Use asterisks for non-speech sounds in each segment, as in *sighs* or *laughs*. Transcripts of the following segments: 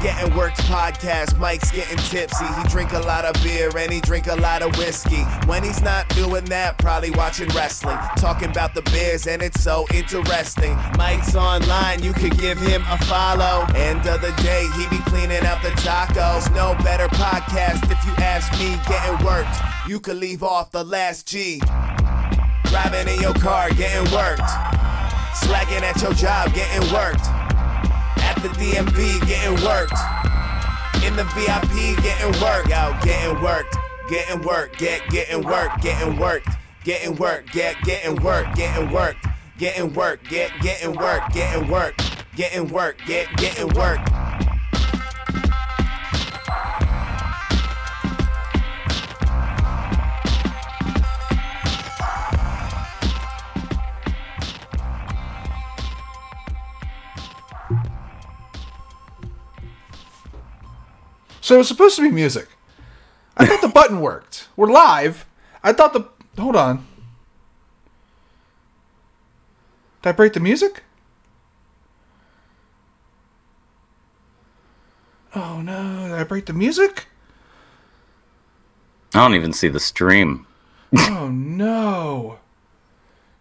Getting Worked podcast. Mike's getting tipsy. He drink a lot of beer and he drink a lot of whiskey. When he's not doing that, probably watching wrestling. Talking about the Bears and it's so interesting. Mike's online, you could give him a follow. End of the day, he be cleaning out the tacos. No better podcast if you ask me. Getting worked, you could leave off the last G. Driving in your car, getting worked. Slacking at your job, getting worked. The DMV, getting worked. In the VIP, getting worked. Yo, getting worked. Getting worked. Get getting worked. Getting worked. Getting worked. Get getting worked. Getting worked. Getting worked. Get getting worked. Getting worked. Getting worked. Get getting worked. So it was supposed to be music. I thought the button worked. We're live. I thought the. Hold on. Did I break the music? Oh no, did I break the music? I don't even see the stream. Oh no.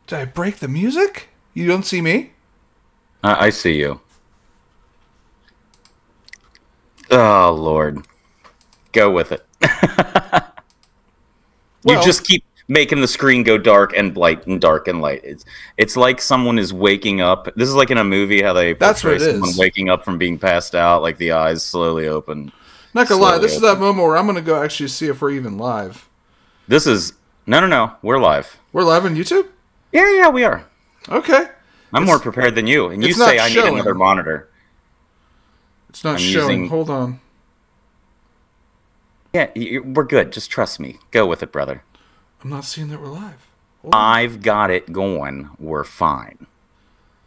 Did I break the music? You don't see me? I, I see you. Oh Lord, go with it. you Well- just keep making the screen go dark and light and dark and light. It's it's like someone is waking up. This is like in a movie how they That's what it someone is. waking up from being passed out, like the eyes slowly open. Not gonna lie, this is that moment where I'm gonna go actually see if we're even live. This is no, no, no. We're live. We're live on YouTube? Yeah, yeah, we are. Okay. I'm more prepared than you, and you say I need another monitor. It's not I'm showing. using- Hold on. Yeah, y- we're good. Just trust me. Go with it, brother. I'm not seeing that we're live. I've got it going. We're fine.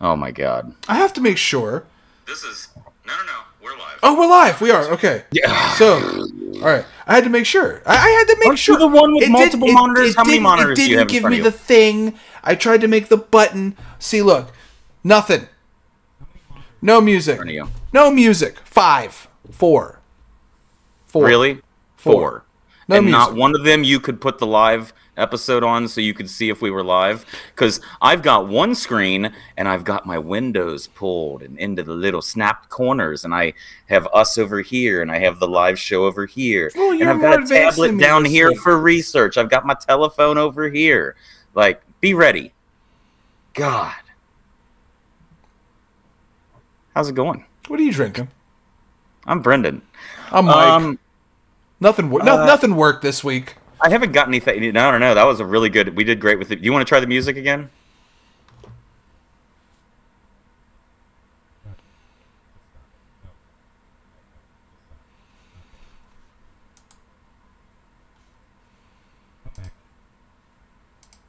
Oh my god. I have to make sure. This is no, no, no. We're live. Oh, we're live. We are. Okay. Yeah. So, all right. I had to make sure. I, I had to make Aren't you sure. the one with It multiple it- monitors? it How many didn't- monitors It do you didn't in give front me of you? the thing. I tried to make the button. See, look. Nothing. No music. Front of you. No music. Five. Four. Four. Really? Four. Four. No and not one of them you could put the live episode on so you could see if we were live because i've got one screen and i've got my windows pulled and into the little snap corners and i have us over here and i have the live show over here Oh, and i've got a tablet down here for research i've got my telephone over here like be ready god how's it going What are you drinking? i'm brendon I'm Mike. um nothing. no, uh, nothing worked this week. I haven't got anything. No, no, no. That was a really good. We did great with it. You want to try the music again?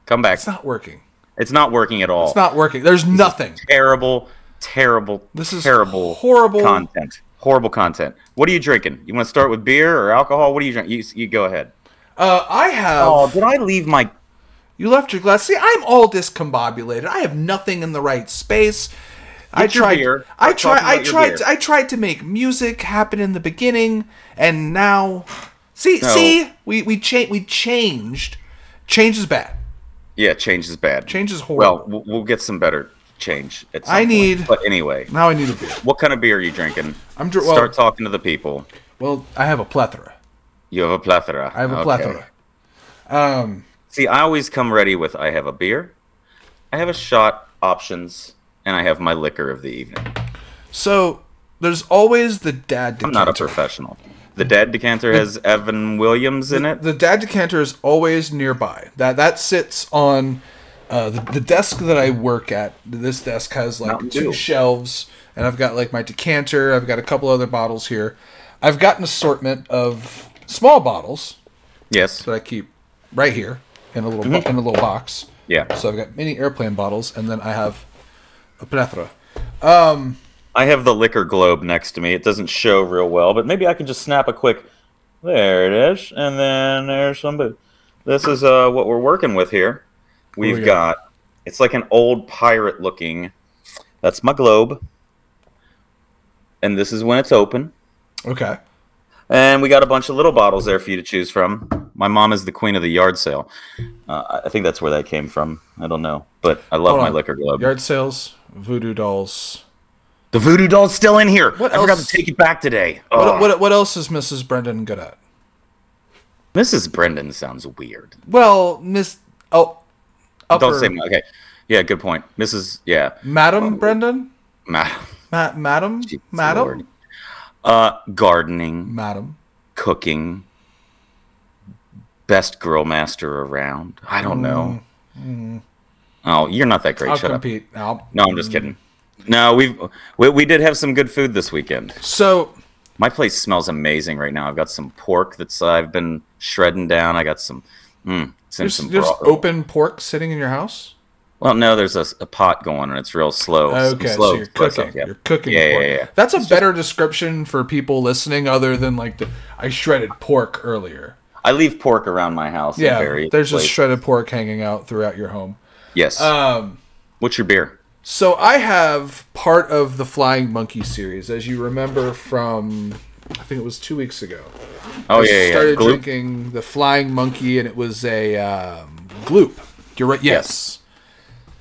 Come back. It's not working. It's not working at all. It's not working. There's nothing. terrible, terrible. This is terrible, horrible- content. Horrible content. What are you drinking? You want to start with beer or alcohol? What are you drinking? You, you go ahead. Uh, I have. Oh, did I leave my? You left your glass. See, I'm all discombobulated. I have nothing in the right space. I Get your tried. beer. I tried. I tried. To, I tried to make music happen in the beginning, and now, see, No. see, we we cha- we changed. Change is bad. Yeah, change is bad. Change is horrible. we'll, we'll get some better change. At I point. need- But anyway, Now I need a beer. what kind of beer are you drinking? I'm dr- well- Start talking to the people. Well, I have a plethora. You have a plethora. I have a Okay. plethora. Um, See, I always come ready with I have a beer, I have a shot options, and I have my liquor of the evening. so there's always the dad. I'm Decanter. not a professional. The dad decanter has Evan Williams in it. The dad decanter is always nearby. That that sits on uh, the, the desk that I work at. This desk has like Mountain two Dew. shelves, and I've got like my decanter. I've got a couple other bottles here. I've got an assortment of small bottles Yes. that I keep right here in a little bo- in a little box. Yeah. So I've got mini airplane bottles, and then I have a plethora. I have the liquor globe next to me. It doesn't show real well, but maybe I can just snap a quick. There it is, and then there's some. This is uh what we're working with here. We've we got. It's like an old pirate looking. That's my globe. And this is when it's open. Okay. And we got a bunch of little bottles there for you to choose from. My mom is the queen of the yard sale. Uh, I think that's where that came from. I don't know, but I love Hold my on. liquor globe. Yard sales, voodoo dolls. The voodoo doll's still in here. What I forgot to take it back today. What, what, what else is Mrs. Brendon good at? Mrs. Brendon sounds weird. Well, Miss. Oh. Upper, Don't say okay. Yeah, good point. Mrs. Yeah, Madam Brendon? Ma- Ma- Madam? Jesus Madam? Lord. Uh, gardening, Madam. cooking, best grill master around. I don't know. Oh, you're not that great. Mm. I'll Shut up. compete. I'll- No, I'm just kidding. No, we've we, we did have some good food this weekend. So, My place smells amazing right now. I've got some pork that's I've been shredding down. I got some. Mm, there's, there's open pork sitting in your house? Well, no, there's a, a pot going and it's real slow. Okay, slow so you're cooking. yeah. You're cooking Yeah, pork. yeah, yeah. That's a better description for people listening, other than like the I shredded pork earlier. I leave pork around my house. Yeah, there's just shredded pork hanging out throughout your home. Yes. Um, What's your beer? so I have part of the Flying Monkey series, as you remember from, I think it was two weeks ago. Oh I yeah, yeah. started Gloop? drinking the Flying Monkey, and it was a um, Gloop. You're right. Yes.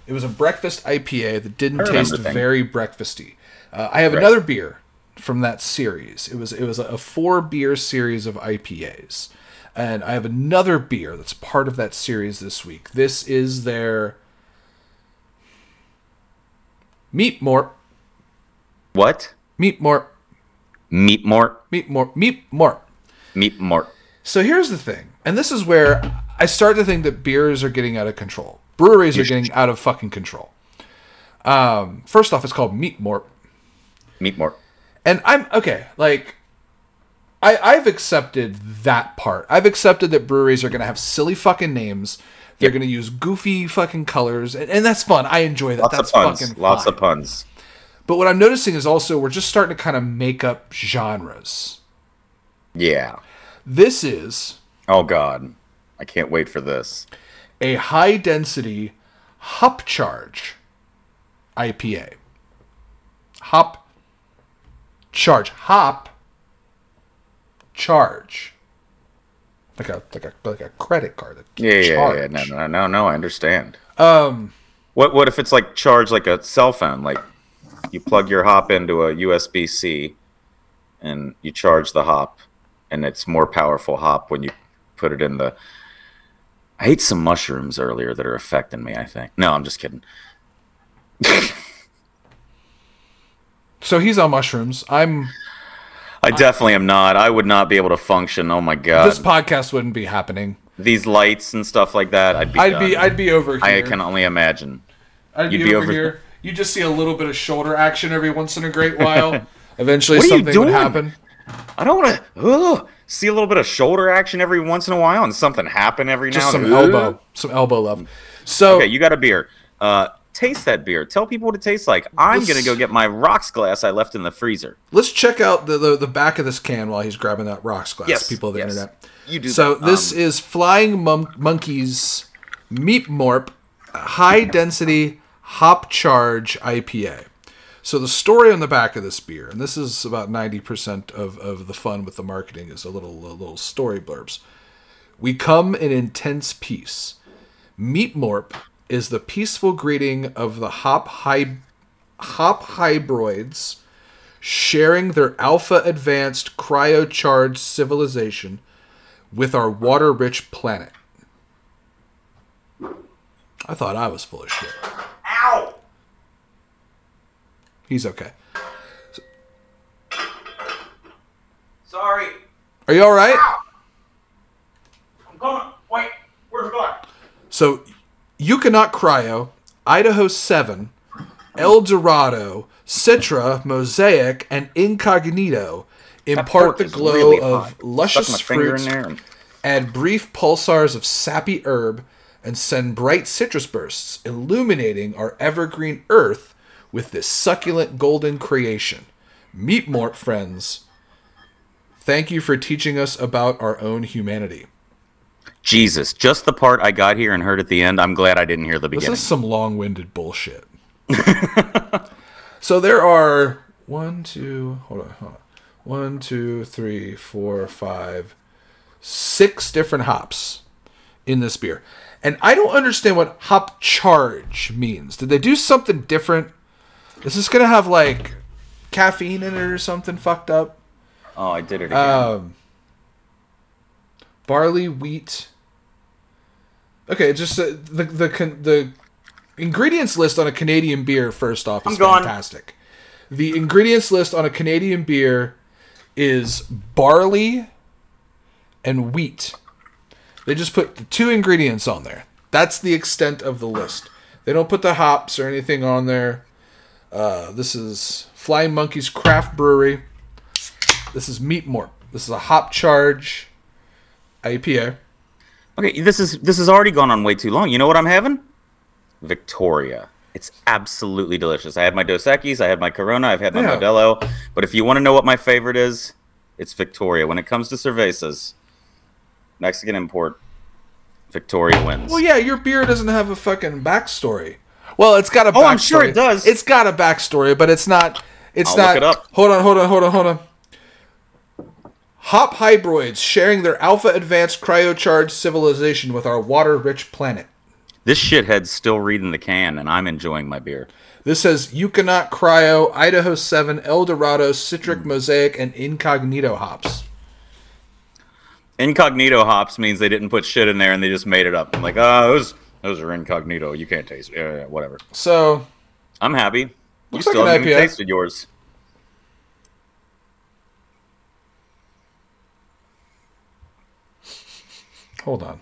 It was a breakfast IPA that didn't taste very breakfasty. Uh, I have Right. another beer from that series. It was it was a four beer series of IPAs, and I have another beer that's part of that series this week. This is their Meat more. What? Meat more? Meat mort. Meat Mort, Meat Mort. Meat mort. So here's the thing, and this is where I start to think that beers are getting out of control. Breweries are getting out of fucking control. Um, first off, it's called Meat Mort, Meat mort. and I'm okay. Like, I I've accepted that part. I've accepted that breweries are gonna have silly fucking names. They're gonna use goofy fucking colors, and, and that's fun. I enjoy that. Lots that's of puns. Lots fine. of puns. But what I'm noticing is also we're just starting to kind of make up genres. Yeah. This is Oh God. I can't wait for this. a high density hop charge IPA. Hop charge. Hop charge. Like a like a like a credit card. Yeah, yeah, yeah. charge. No, no, no, no. I understand. Um What what if it's like charge like a cell phone? Like you plug your hop into a USB C and you charge the hop and it's more powerful hop when you put it in the I ate some mushrooms earlier that are affecting me, I think. No, I'm just kidding. *laughs* so he's on mushrooms. I'm I definitely am not. I would not be able to function. Oh my god. this podcast wouldn't be happening. These lights and stuff like that, I'd be I'd be. I'd be over here. I can only imagine. I'd you'd be over, over- here. You just see a little bit of shoulder action every once in a great while. *laughs* Eventually What something would happen. I don't want to see a little bit of shoulder action every once in a while and something happen every Just now some and then. Some elbow. Some elbow love. So Okay, you got a beer. Uh, taste that beer. Tell people what it tastes like. I'm gonna go get my rocks glass I left in the freezer. Let's check out the, the, the back of this can while he's grabbing that rocks glass. Yes, people of the yes. internet. You do So that. this Um, is Flying Mon- Monkeys Meat Morp High Density Hop Charge IPA. So the story on the back of this beer, and this is about ninety percent of, of the fun with the marketing, is a little a little story blurbs. We come in intense peace. Meat Morp is the peaceful greeting of the hop hy- hop hybroids sharing their alpha advanced cryocharged civilization with our water rich planet. I thought I was full of shit. Ow! He's okay. Sorry. Are you all right? I'm coming. Wait, where's it going? So, Ekuanot cryo, Idaho 7, El Dorado, Citra, Mosaic, and Incognito impart the glow really of hot. luscious Stuck my finger fruits and- add brief pulsars of sappy herb, and send bright citrus bursts, illuminating our evergreen earth with this succulent golden creation. Meet more friends. Thank you for teaching us about our own humanity. Jesus, just the part I got here and heard at the end. I'm glad I didn't hear the beginning. This is some long-winded bullshit. *laughs* so there are one, two, hold on, hold on. one, two, three, four, five, six different hops in this beer. And I don't understand what hop charge means. Did they do something different? Is this gonna have like caffeine in it or something fucked up? Oh, I did it again. Um, barley, wheat. Okay, just uh, the the the ingredients list on a Canadian beer. First off, is fantastic. The ingredients list on a Canadian beer is barley and wheat. They just put the two ingredients on there. That's the extent of the list. They don't put the hops or anything on there. Uh, this is Flying Monkeys Craft Brewery. This is Meat Morp. This is a hop charge IPA. okay, this is this has already gone on way too long. You know what I'm having? Victoria. It's absolutely delicious. I had my Dos Equis, I had my Corona, I've had my Yeah. Modelo. But if you want to know what my favorite is, it's Victoria. When it comes to cervezas, Mexican import, Victoria wins. Well, yeah, your beer doesn't have a fucking backstory. Well, it's got a. Oh, I'm sure it does. It's got a backstory, but it's not. It's I'll not. look it up. Hold on, hold on, hold on, hold on. Hop hybroids sharing their alpha advanced cryocharged civilization with our water rich planet. This shithead's still reading the can, and I'm enjoying my beer. This says Ekuanot Cryo, Idaho 7, El Dorado, Hmm. Citra Mosaic, and Incognito hops. Incognito hops means they didn't put shit in there and they just made it up. I'm like, oh, those those are incognito. You can't taste. it. Whatever. So, I'm happy. You still like haven't IPA. tasted yours. hold on.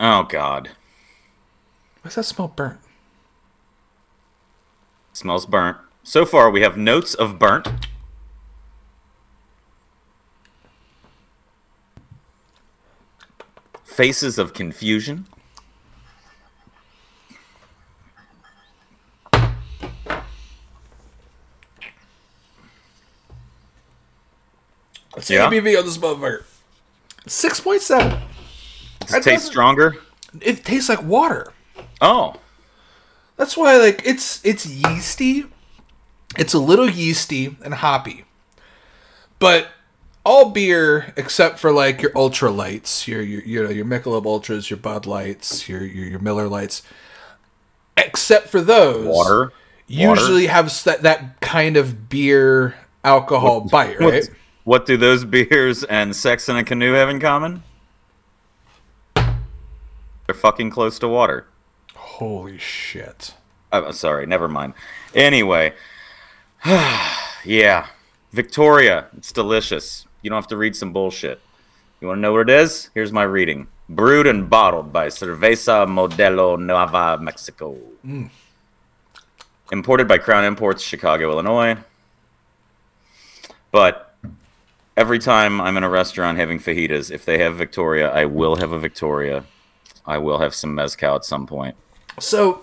Oh God, Why does that smell burnt? smells burnt. So far, we have notes of burnt. Faces of confusion. What's Yeah? the ABV on this motherfucker? 6.7. Does That it taste stronger? It tastes like water. Oh, That's why like it's it's yeasty. It's a little yeasty and hoppy. But all beer except for like your ultra lights, your your you know, your Michelob Ultras, your Bud Lights, your your, your Miller Lights, except for those water. usually have that that kind of beer alcohol bite, What, right? what do those beers and sex in a canoe have in common? They're fucking close to water. Holy shit. Oh, sorry, never mind. Anyway, *sighs* yeah, Victoria, it's delicious. You don't have to read some bullshit. You want to know what it is? Here's my reading. Brewed and bottled by Cerveza Modelo Nueva Mexico. Mm. Imported by Crown Imports, Chicago, Illinois. But every time I'm in a restaurant having fajitas, if they have Victoria, I will have a Victoria. I will have some mezcal at some point. So,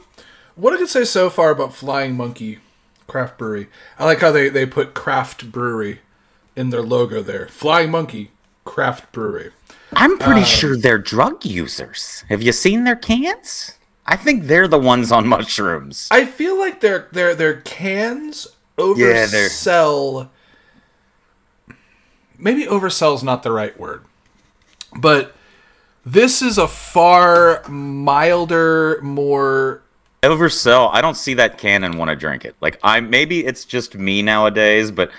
what I could say so far about Flying Monkey Craft Brewery, I like how they, they put Craft Brewery in their logo there. Flying Monkey Craft Brewery. I'm Uh, pretty sure they're drug users. Have you seen their cans? I think they're the ones on mushrooms. I feel like their their their cans oversell. Yeah, they're- oversell. Maybe oversell's not the right word, but this is a far milder, more Oversell. I don't see that can and want to drink it. Like I maybe it's just me nowadays, but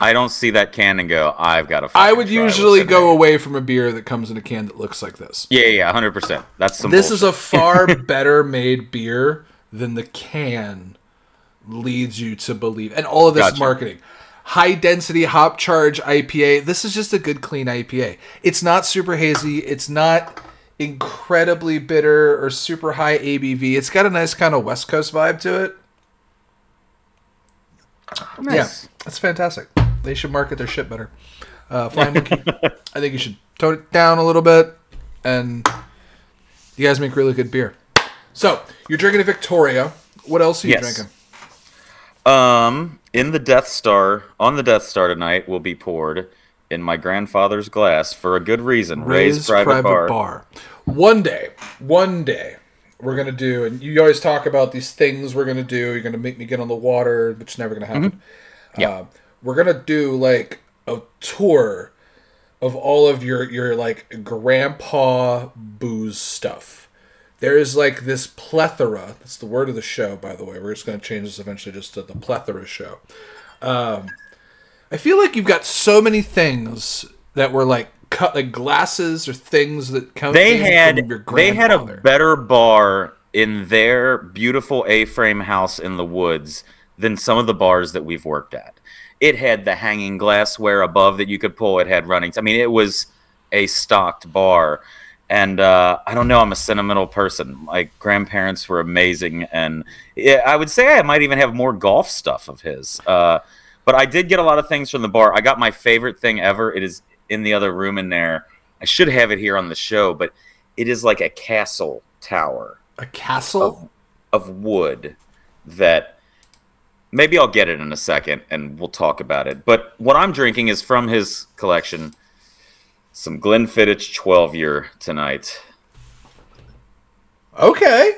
I don't see that can and go. I've got to. I would usually go away from a beer that comes in a can that looks like this. Yeah, yeah, hundred percent. That's some. This is a far *laughs* better made beer than the can leads you to believe. And all of this Gotcha. marketing. High density hop charge IPA. This is just a good clean IPA. It's not super hazy. It's not incredibly bitter or super high ABV. It's got a nice kind of West Coast vibe to it. Nice. Yeah, that's fantastic. They should market their shit better. Uh, *laughs* Flying Monkey. I think you should tone it down a little bit, and you guys make really good beer. So you're drinking a Victoria. What else are you Yes. drinking? Um, in the Death Star, on the Death Star tonight, will be poured in my grandfather's glass for a good reason. Ray's, private, bar. One day, one day, we're gonna do, and you always talk about these things we're gonna do. You're gonna make me get on the water, which is never gonna happen. Yeah. Uh, we're gonna do like a tour of all of your your like grandpa booze stuff. There is like this plethora. That's the word of the show, by the way. We're just going to change this eventually just to the plethora show. Um, I feel like you've got so many things that were like cut like glasses or things that come. They had from your they had a better bar in their beautiful A-frame house in the woods than some of the bars that we've worked at. It had the hanging glassware above that you could pull. It had runnings. I mean, it was a stocked bar. And uh, I don't know. I'm a sentimental person. My grandparents were amazing, and yeah, I would say I might even have more golf stuff of his. Uh, but I did get a lot of things from the bar. I got my favorite thing ever. It is in the other room in there. I should have it here on the show, but it is like a castle tower a castle. of wood that maybe I'll get it in a second and we'll talk about it. But what I'm drinking is from his collection some Glenfiddich 12 year tonight. Okay.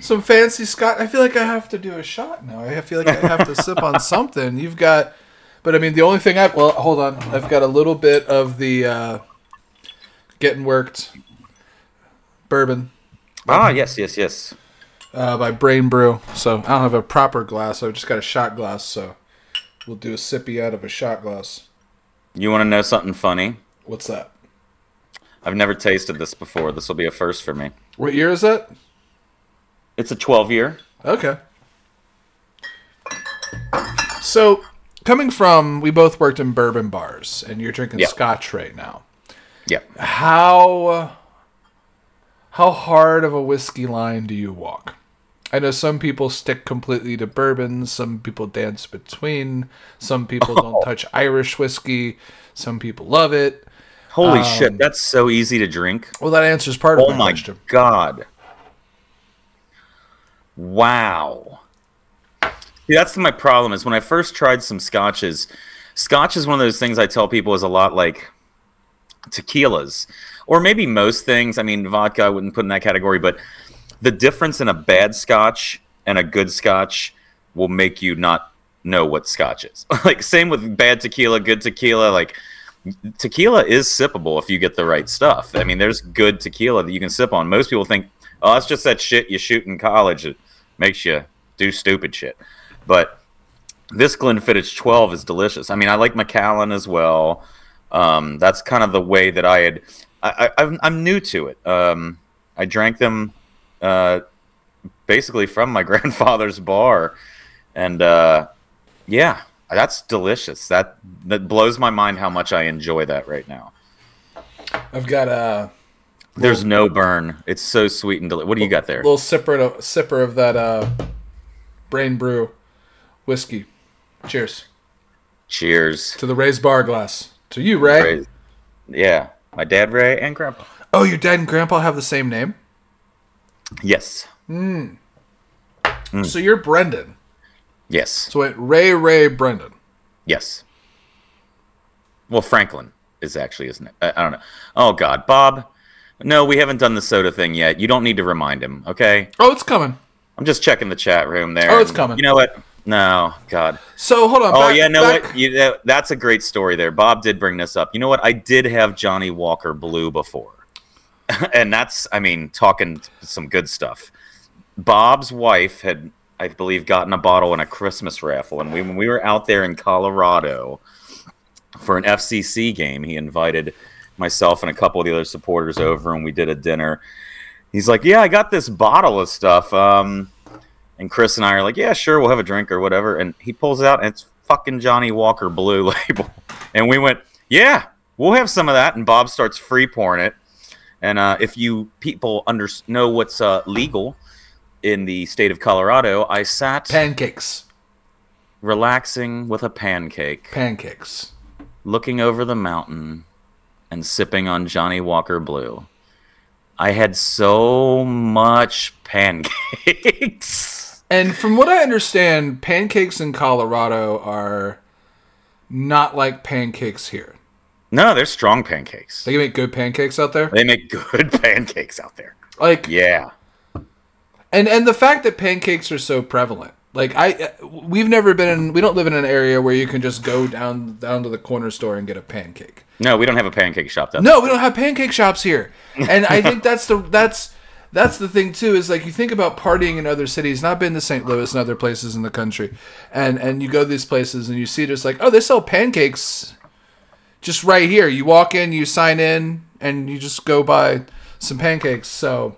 Some fancy Scott. I feel like I have to do a shot now. I feel like I have to sip on *laughs* something. You've got, but I mean, the only thing I well, hold on. I've got a little bit of the uh, getting worked bourbon Ah, yes, yes, yes. Uh, by Brain Brew. So I don't have a proper glass. I've just got a shot glass. So we'll do a sippy out of a shot glass. You want to know something funny? What's that? I've never tasted this before. This will be a first for me. What year is it? It's a 12 year. Okay. So, coming from, we both worked in bourbon bars, and you're drinking Yeah. scotch right now. Yep. How how hard of a whiskey line do you walk? I know some people stick completely to bourbon, some people dance between, some people oh. don't touch Irish whiskey, some people love it. Holy um, shit, that's so easy to drink. Well, that answers part of Oh my, my question. god. Wow. See, that's my problem is when I first tried some scotches, scotch is one of those things I tell people is a lot like tequilas. Or maybe most things. I mean, vodka I wouldn't put in that category, but the difference in a bad scotch and a good scotch will make you not know what scotch is. *laughs* like same with bad tequila, good tequila, like tequila is sippable if you get the right stuff. I mean, there's good tequila that you can sip on. Most people think, oh, that's just that shit you shoot in college that makes you do stupid shit. But this Glenfiddich 12 is delicious. I mean, I like Macallan as well. Um, that's kind of the way that I had. I, I'm new to it. Um, I drank them uh, basically from my *laughs* grandfather's bar, and uh, yeah, that's delicious. That that blows my mind how much I enjoy that right now. I've got a There's no burn. It's so sweet and delicious. What do you got there? little sipper of, sipper of that uh, Brain Brew whiskey. Cheers Cheers. to the raised bar glass. To you, Ray. Yeah, my dad Ray and grandpa. Oh, your dad and grandpa have the same name? Yes, hmm. Hmm. So you're Brendon. yes, So wait, Ray Ray Brendon. yes. Well, Franklin is actually his name. I, I don't know. Oh God, Bob. No, we haven't done the soda thing yet. You don't need to remind him, okay? Oh, it's coming. I'm just checking the chat room there. Oh, it's and coming. You know what? No, God. So hold on. Oh back- yeah, no back- what? You, that, that's a great story there. Bob did bring this up. You know what? I did have Johnnie Walker Blue before, *laughs* and that's I mean talking some good stuff. Bob's wife had, I believe, gotten a bottle in a Christmas raffle, and we, when we were out there in Colorado for an FCC game, he invited myself and a couple of the other supporters over, and we did a dinner. He's like, "Yeah, I got this bottle of stuff." Um, and Chris and I are like, "Yeah, sure, we'll have a drink or whatever." And he pulls it out, and it's fucking Johnnie Walker Blue *laughs* label. And we went, "Yeah, we'll have some of that." And Bob starts free pouring it. And uh, if you people under know what's uh, legal in the state of Colorado, I sat pancakes. relaxing with a pancake, Pancakes. looking over the mountain, and sipping on Johnnie Walker Blue. I had so much pancakes. *laughs* And from what I understand, pancakes in Colorado are not like pancakes here. No, they're strong pancakes. They can make good pancakes out there. They make good *laughs* pancakes out there. Like Yeah. and and the fact that pancakes are so prevalent Like I, we've never been in. We don't live in an area where you can just go down down to the corner store and get a pancake. No, we don't have a pancake shop down No, we don't have pancake shops here, and I think that's the *laughs* that's that's the thing too. Is like you think about partying in other cities. Not been to St. Louis and other places in the country, and and you go to these places and you see just like oh they sell pancakes, just right here. You walk in, you sign in, and you just go buy some pancakes. So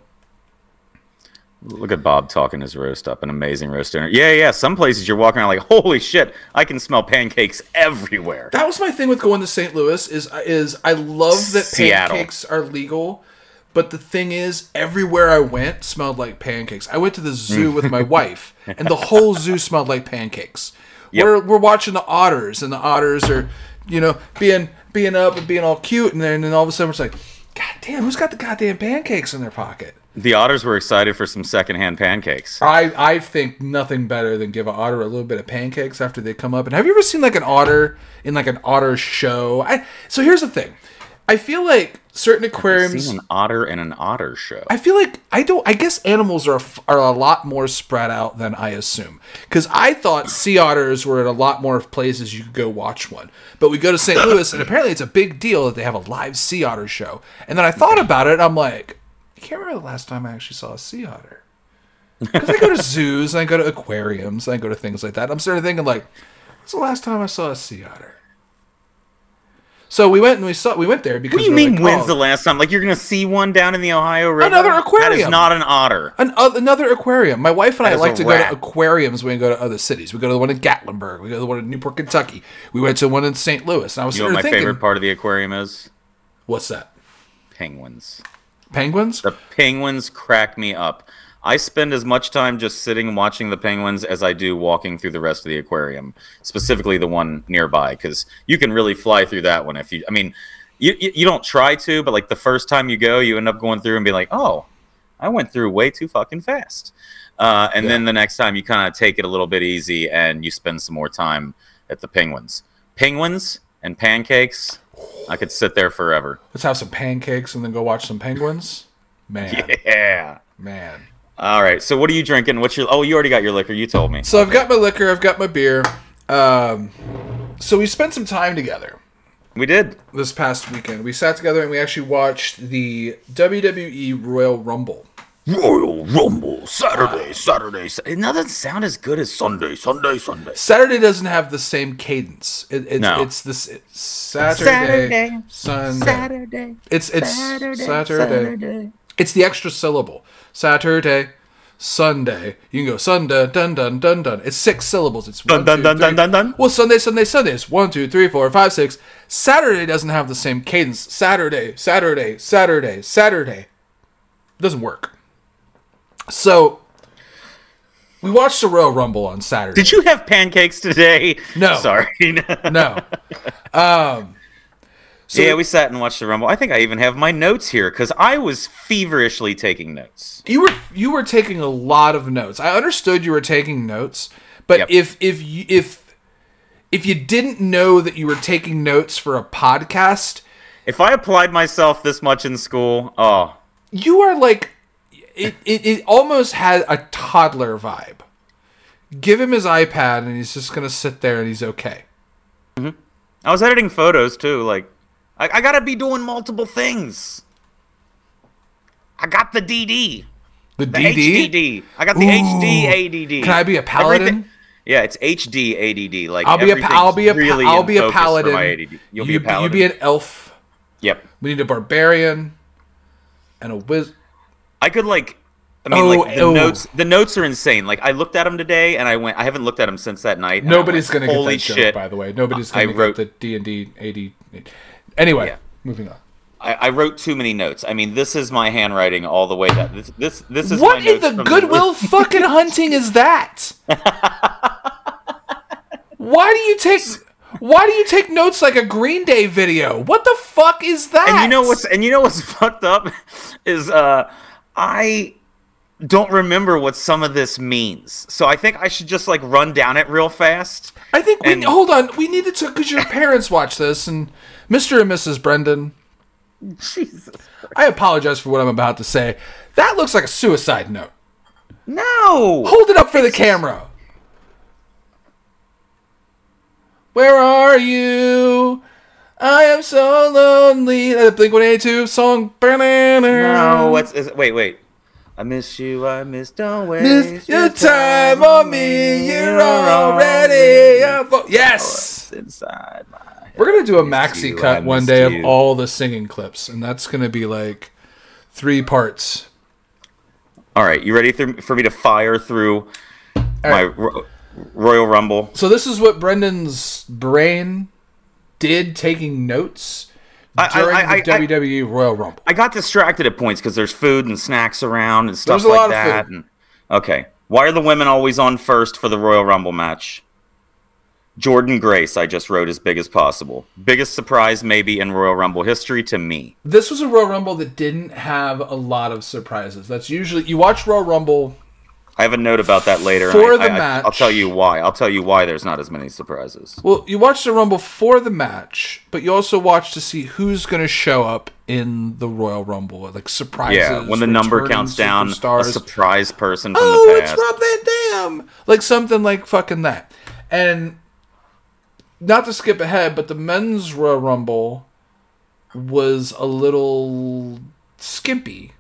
Look at Bob talking his roast up, an amazing roast dinner. Yeah, yeah. Some places you're walking around like, holy shit, I can smell pancakes everywhere. that was my thing with going to St. Louis. Is is I love that Seattle. pancakes are legal. But the thing is, everywhere I went smelled like pancakes. I went to the zoo with my *laughs* wife, and the whole zoo smelled like pancakes. Yep. We're we're watching the otters, and the otters are, you know, being being up and being all cute, and then and then all of a sudden it's like, God damn, who's got the goddamn pancakes in their pocket? The otters were excited for some secondhand pancakes. I I think nothing better than give an otter a little bit of pancakes after they come up. And have you ever seen like an otter in like an otter show? I so here's the thing. I feel like certain I've aquariums seen an otter in an otter show. I feel like I don't. I guess animals are are a lot more spread out than I assume. Because I thought sea otters were at a lot more places you could go watch one. But we go to St. Louis, and apparently it's a big deal that they have a live sea otter show. And then I thought about it. I'm like, I can't remember the last time I actually saw a sea otter. Because I go to *laughs* zoos, and I go to aquariums, and I go to things like that. I'm starting thinking like, when's the last time I saw a sea otter? So we went and we saw we went there because What do you mean? like, when's oh, the last time? Like you're gonna see one down in the Ohio River? Another aquarium. is not an otter. An, uh, another aquarium. My wife and I like to rat. go to aquariums when we go to other cities. We go to the one in Gatlinburg. We go to the one in Newport, Kentucky. We went to one in St. Louis. And I was You know what my thinking, favorite part of the aquarium is? what's that? Penguins. Penguins? The penguins crack me up. I spend as much time just sitting and watching the penguins as I do walking through the rest of the aquarium, specifically the one nearby, because you can really fly through that one if you. I mean, you, you you don't try to, but like the first time you go, you end up going through and be like, oh, I went through way too fucking fast. Uh, and then the next time you kind of take it a little bit easy and you spend some more time at the penguins. Penguins and pancakes, I could sit there forever. Let's have some pancakes and then go watch some penguins. Man, *laughs* Yeah. man. All right. So what are you drinking? What's your? Oh, you already got your liquor. You told me. So I've got my liquor. I've got my beer. Um, so we spent some time together We did. this past weekend. We sat together and we actually watched the WWE Royal Rumble. Royal Rumble Saturday, Saturday. Sa- It doesn't sound as good as Sunday, Sunday, Sunday. Saturday doesn't have the same cadence. It, it's No. it's this it's Saturday, Sunday. Saturday. It's it's Saturday. It's the extra syllable. Saturday, Sunday. You can go Sunday, dun dun dun dun. It's six syllables. It's one, dun, two, dun, dun, three- dun, dun. Well, Sunday, Sunday, Sunday. It's one, two, three, four, five, six. Saturday doesn't have the same cadence. Saturday, Saturday, Saturday, Saturday. doesn't work. So we watched the Royal Rumble on Saturday. Did you have pancakes today? No. *laughs* Sorry. No. *laughs* Um. So yeah, we sat and watched the Rumble. I think I even have my notes here because I was feverishly taking notes. you were you were taking a lot of notes. I understood you were taking notes, but Yep. if if you, if if you didn't know that you were taking notes for a podcast, If I applied myself this much in school, oh, you are like it, it, it almost had a toddler vibe. Give him his iPad and he's just gonna sit there and he's okay. Mm-hmm. I was editing photos too. Like, I, I gotta be doing multiple things. I got the DD. The, The DD. HDD. I got the Ooh. HD ADD. Can I be a paladin? Everything- Yeah, it's HD ADD. Like I'll be a I'll be a really I'll be a paladin. You'll be you, a paladin. You be an elf. Yep. We need a barbarian and a wiz. I could like. I mean, Oh, like the oh. notes. The notes are insane. Like I looked at them today, and I went. I haven't looked at them since that night. Nobody's went, gonna Holy get that shit! joke, by the way. Nobody's gonna wrote- get the D and D AD. Anyway, Yeah. moving on. I, I wrote too many notes. I mean, this is my handwriting all the way down. This this this is What my in notes the from Goodwill *laughs* fucking hunting is that? Why do you take? Why do you take notes like a Green Day video? What the fuck is that? And you know what's and you know what's *laughs* fucked up is uh I don't remember what some of this means. So I think I should just like run down it real fast. I think we and- hold on. We needed to because your parents watch this, and Mr. and Mrs. Brendon. Jesus. I apologize for what I'm about to say. That looks like a suicide note. No. Hold it up for the camera. Where are you? I am so lonely. That Blink 182 song. No, what's is, wait, wait. I miss you. I miss. Don't waste Miss your time on me. You're already. a fo- Yes. inside. We're gonna do a maxi cut one day you. of all the singing clips, and that's gonna be like three parts. All right, you ready th- for me to fire through my right. Ro- Royal Rumble? So this is what Brendon's brain did taking notes I- I- during I- I- the WWE Royal Rumble. I got distracted at points because there's food and snacks around and stuff like that. And, okay, why are the women always on first for the Royal Rumble match? Jordynne Grace, I just wrote as big as possible. Biggest surprise maybe in Royal Rumble history to me. This was a Royal Rumble that didn't have a lot of surprises. That's usually you watch Royal Rumble. I have a note about that later. For I, the I, match- I'll tell you why. I'll tell you why there's not as many surprises. Well, you watch the Rumble for the match, but you also watch to see who's going to show up in the Royal Rumble, like surprises. Yeah, when the number counts down, a surprise person from oh, the it's. Rob Van Dam, like something like fucking that. And not to skip ahead, but the men's Royal Rumble was a little skimpy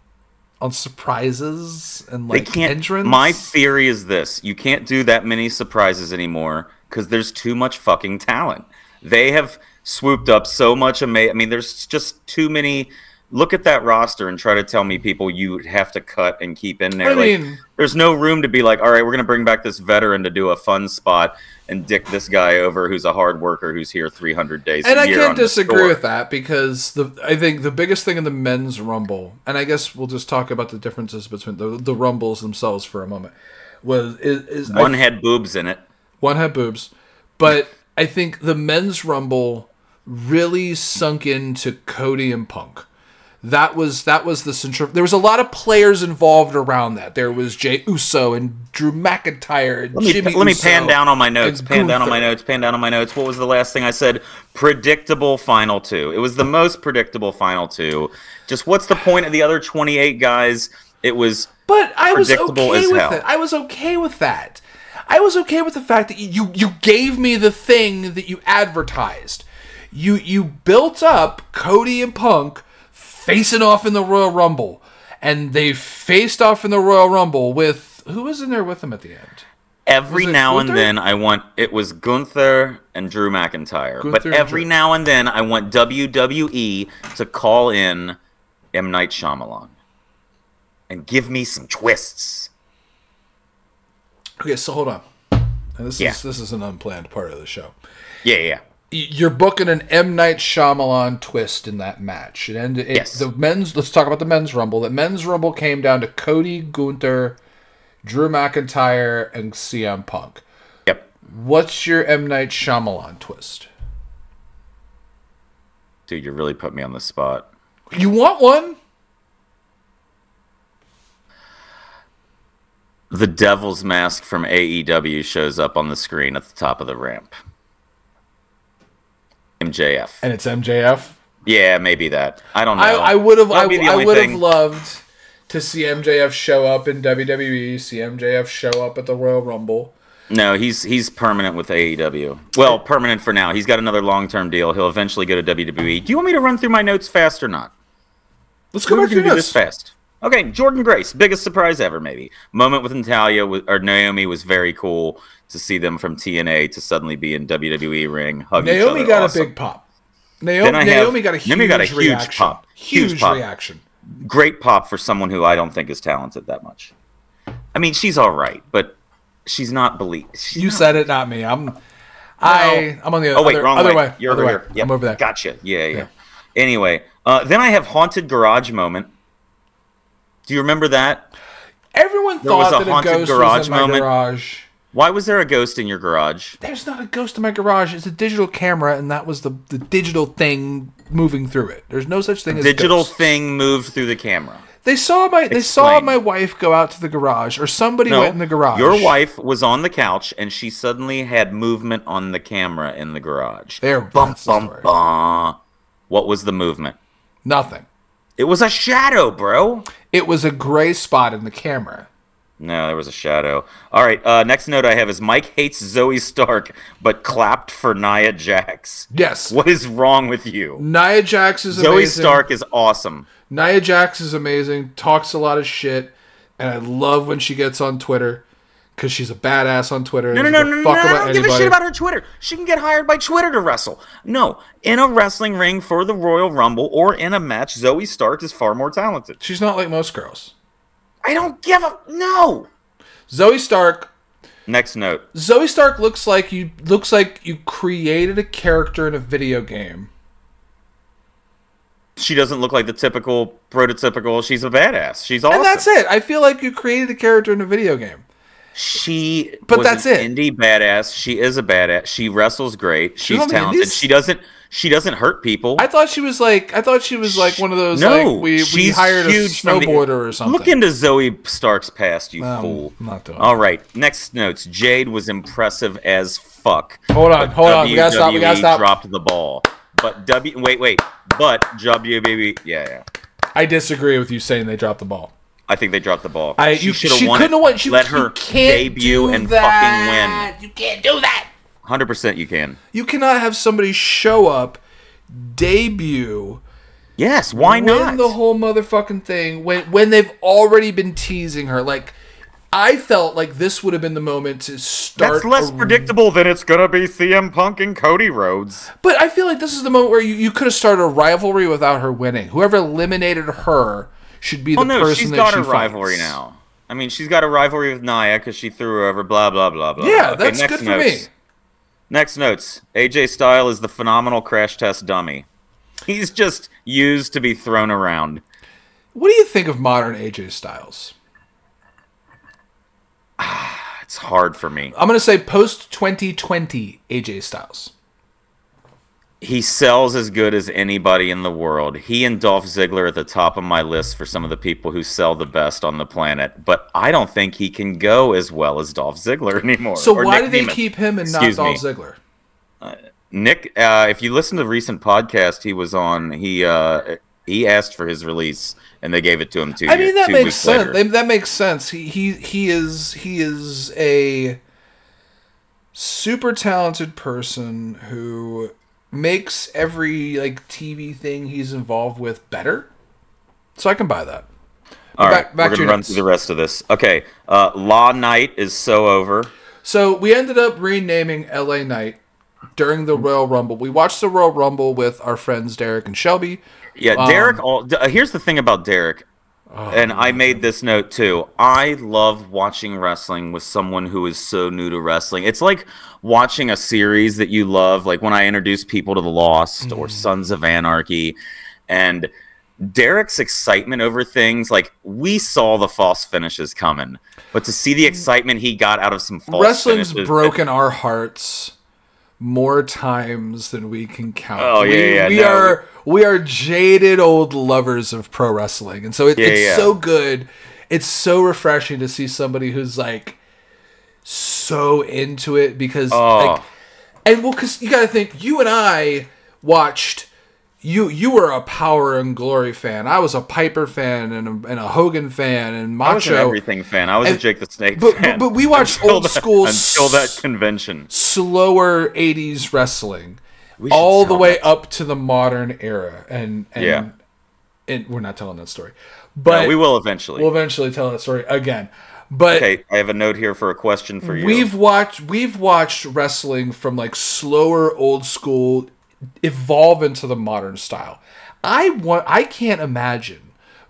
on surprises and They like can't. entrance. My theory is this: you can't do that many surprises anymore because there's too much fucking talent. They have swooped up so much. Ama- I mean, there's just too many. Look at that roster and try to tell me people you have to cut and keep in there. I like, mean- there's no room to be like, all right, we're gonna bring back this veteran to do a fun spot and dick this guy over who's a hard worker who's here 300 days and I can't disagree with that because the I think the biggest thing in the men's rumble, and I guess we'll just talk about the differences between the the rumbles themselves for a moment. Was is, is I One had boobs in it. One had boobs, but I think the men's rumble really sunk into Cody and Punk. That was that was the central. There was a lot of players involved around that. There was Jey Uso and Drew McIntyre and Let me, Jimmy let me Uso pan down on my notes. Pan down on my notes. Pan down on my notes. What was the last thing I said? Predictable final two. It was the most predictable final two. Just what's the point of the other 28 guys? It was But I was predictable okay as with hell. it. I was okay with that. I was okay with the fact that you you gave me the thing that you advertised. You you built up Cody and Punk facing off in the Royal Rumble, and they faced off in the Royal Rumble with who was in there with them at the end. every now and then I want it was Gunther and Drew McIntyre. but Gunther and every Drew. now and then I want WWE to call in M Night Shyamalan and give me some twists. Okay, so hold on. And this Yeah. is this is an unplanned part of the show. Yeah, yeah. You're booking an M Night Shyamalan twist in that match. It ended. It, Yes. The men's. Let's talk about the men's rumble. The men's rumble came down to Cody Gunther, Drew McIntyre, and CM Punk. Yep. What's your M Night Shyamalan twist? Dude, you really put me on the spot. You want one? The Devil's Mask from AEW shows up on the screen at the top of the ramp. MJF. And it's MJF. Yeah, maybe that. I don't know. I, I would have. I, would have loved to see MJF show up in WWE. See MJF show up at the Royal Rumble. No, he's he's permanent with AEW. Well, permanent for now. He's got another long-term deal. He'll eventually go to WWE. Do you want me to run through my notes fast or not? Let's go back to gonna do your this notes. fast. Okay, Jordynne Grace, biggest surprise ever, maybe. Moment with Natalia or Naomi was very cool to see them from TNA to suddenly be in WWE ring. Hug each Naomi got Awesome. a big pop. Naomi, Then I have- Naomi got a huge Naomi got a huge reaction. pop. Huge Huge pop. reaction. great pop for someone who I don't think is talented that much. I mean, she's all right, but she's not believed. She's You not- said it, not me. I'm. I I'm on the other. Oh wait, other, wrong other way. way. You're other over way. here. Yep. I'm over there. Gotcha. Yeah, yeah. Anyway, uh, then I have haunted garage moment. Do you remember that? Everyone There thought that a haunted garage was in my moment. garage. Why was there a ghost in your garage? There's not a ghost in my garage. It's a digital camera, and that was the the digital thing moving through it. There's no such thing as Digital thing moved through the camera. They saw my they saw my wife go out to the garage, or somebody No, went in the garage. your wife was on the couch and she suddenly had movement on the camera in the garage. There, Bum the bum bum. What was the movement? Nothing. It was a shadow, bro. It was a gray spot in the camera. No, there was a shadow. All right. Uh, next note I have is Mike hates Zoey Stark, but clapped for Nia Jax. Yes. What is wrong with you? Nia Jax is Zoey amazing. Stark is awesome. Nia Jax is amazing. Talks a lot of shit, and I love when she gets on Twitter because she's a badass on Twitter. No, no, no, no, no, no, I don't give a shit about her Twitter. She can get hired by Twitter to wrestle. No, in a wrestling ring for the Royal Rumble or in a match, Zoey Stark is far more talented. She's not like most girls. I don't give a no. Zoey Stark. Next note. Zoey Stark looks like you looks like you created a character in a video game. She doesn't look like the typical prototypical. She's a badass. She's awesome. And that's it. I feel like you created a character in a video game. She, But was that's an it. Indie badass. She is a badass. She wrestles great. She's on the talented. indies? She doesn't. She doesn't hurt people. I thought she was like I thought she was like one of those no, like we, we hired a huge the- snowboarder or something. Look into Zoey Stark's past, you Um, fool. Not doing All right, next notes. Jade was impressive as fuck. Hold on, hold on, we gotta stop, we gotta stop. Dropped the ball, but W. Wait, wait. But WWE. Yeah, yeah. I disagree with you saying they dropped the ball. I think they dropped the ball. I she you, should have she won. couldn't it. have won. She, Let her debut and that. fucking win. You can't do that. Hundred percent, you can. You cannot have somebody show up, debut, Yes, why win not? the whole motherfucking thing when when they've already been teasing her. Like, I felt like this would have been the moment to start. That's less a- predictable than it's gonna be CM Punk and Cody Rhodes. But I feel like this is the moment where you, you could have started a rivalry without her winning. Whoever eliminated her should be oh, the Oh no, person she's that got she a rivalry now. I mean, she's got a rivalry with Nia because she threw her over. Blah blah blah blah. Yeah, Okay, that's good for me. Next notes. AJ Style is the phenomenal crash test dummy. He's just used to be thrown around. What do you think of modern AJ Styles? Ah, it's hard for me. I'm gonna say post 2020 AJ Styles. He sells as good as anybody in the world. He and Dolph Ziggler are at the top of my list for some of the people who sell the best on the planet. But I don't think he can go as well as Dolph Ziggler *laughs* anymore. So why Nick did they Nemeth. keep him and not Dolph me. Ziggler? Nick, uh, if you listen to the recent podcast he was on, he uh, he asked for his release, and they gave it to him two. I mean that makes sense. later. That makes sense. He he he is he is a super talented person who makes every like TV thing he's involved with better. So I can buy that. All back- right, back we're gonna run notes. through the rest of this. Okay, uh, Law Night is so over. So we ended up renaming LA Knight during the Royal Rumble. We watched the Royal Rumble with our friends Derek and Shelby. Yeah, Um, Derek. All, uh, here's the thing about Derek, Oh, and I made this note too. I love watching wrestling with someone who is so new to wrestling. It's like watching a series that you love, like when I introduce people to The Lost Mm. or Sons of Anarchy, and Derek's excitement over things like we saw the false finishes coming, but to see the excitement he got out of some false Wrestling's finishes, broken our hearts more times than we can count. Oh, yeah, we, yeah, we no. are we are jaded old lovers of pro wrestling, and so it, Yeah, it's yeah. so good. It's so refreshing to see somebody who's like so into it because Oh. like and well because you got to think you and I watched. You you were a Power and Glory fan. I was a Piper fan and a, and a Hogan fan and I was an Macho. everything fan. I was a Jake the Snake but- fan. but- but we watched until old that- school until that convention. slower 80s wrestling all the way that. up to the modern era and and, Yeah. and we're not telling that story but No, we will eventually. we'll eventually tell that story again but okay, I have a note here for a question for you. we've watched we've watched wrestling from like slower old school evolve into the modern style i want i can't imagine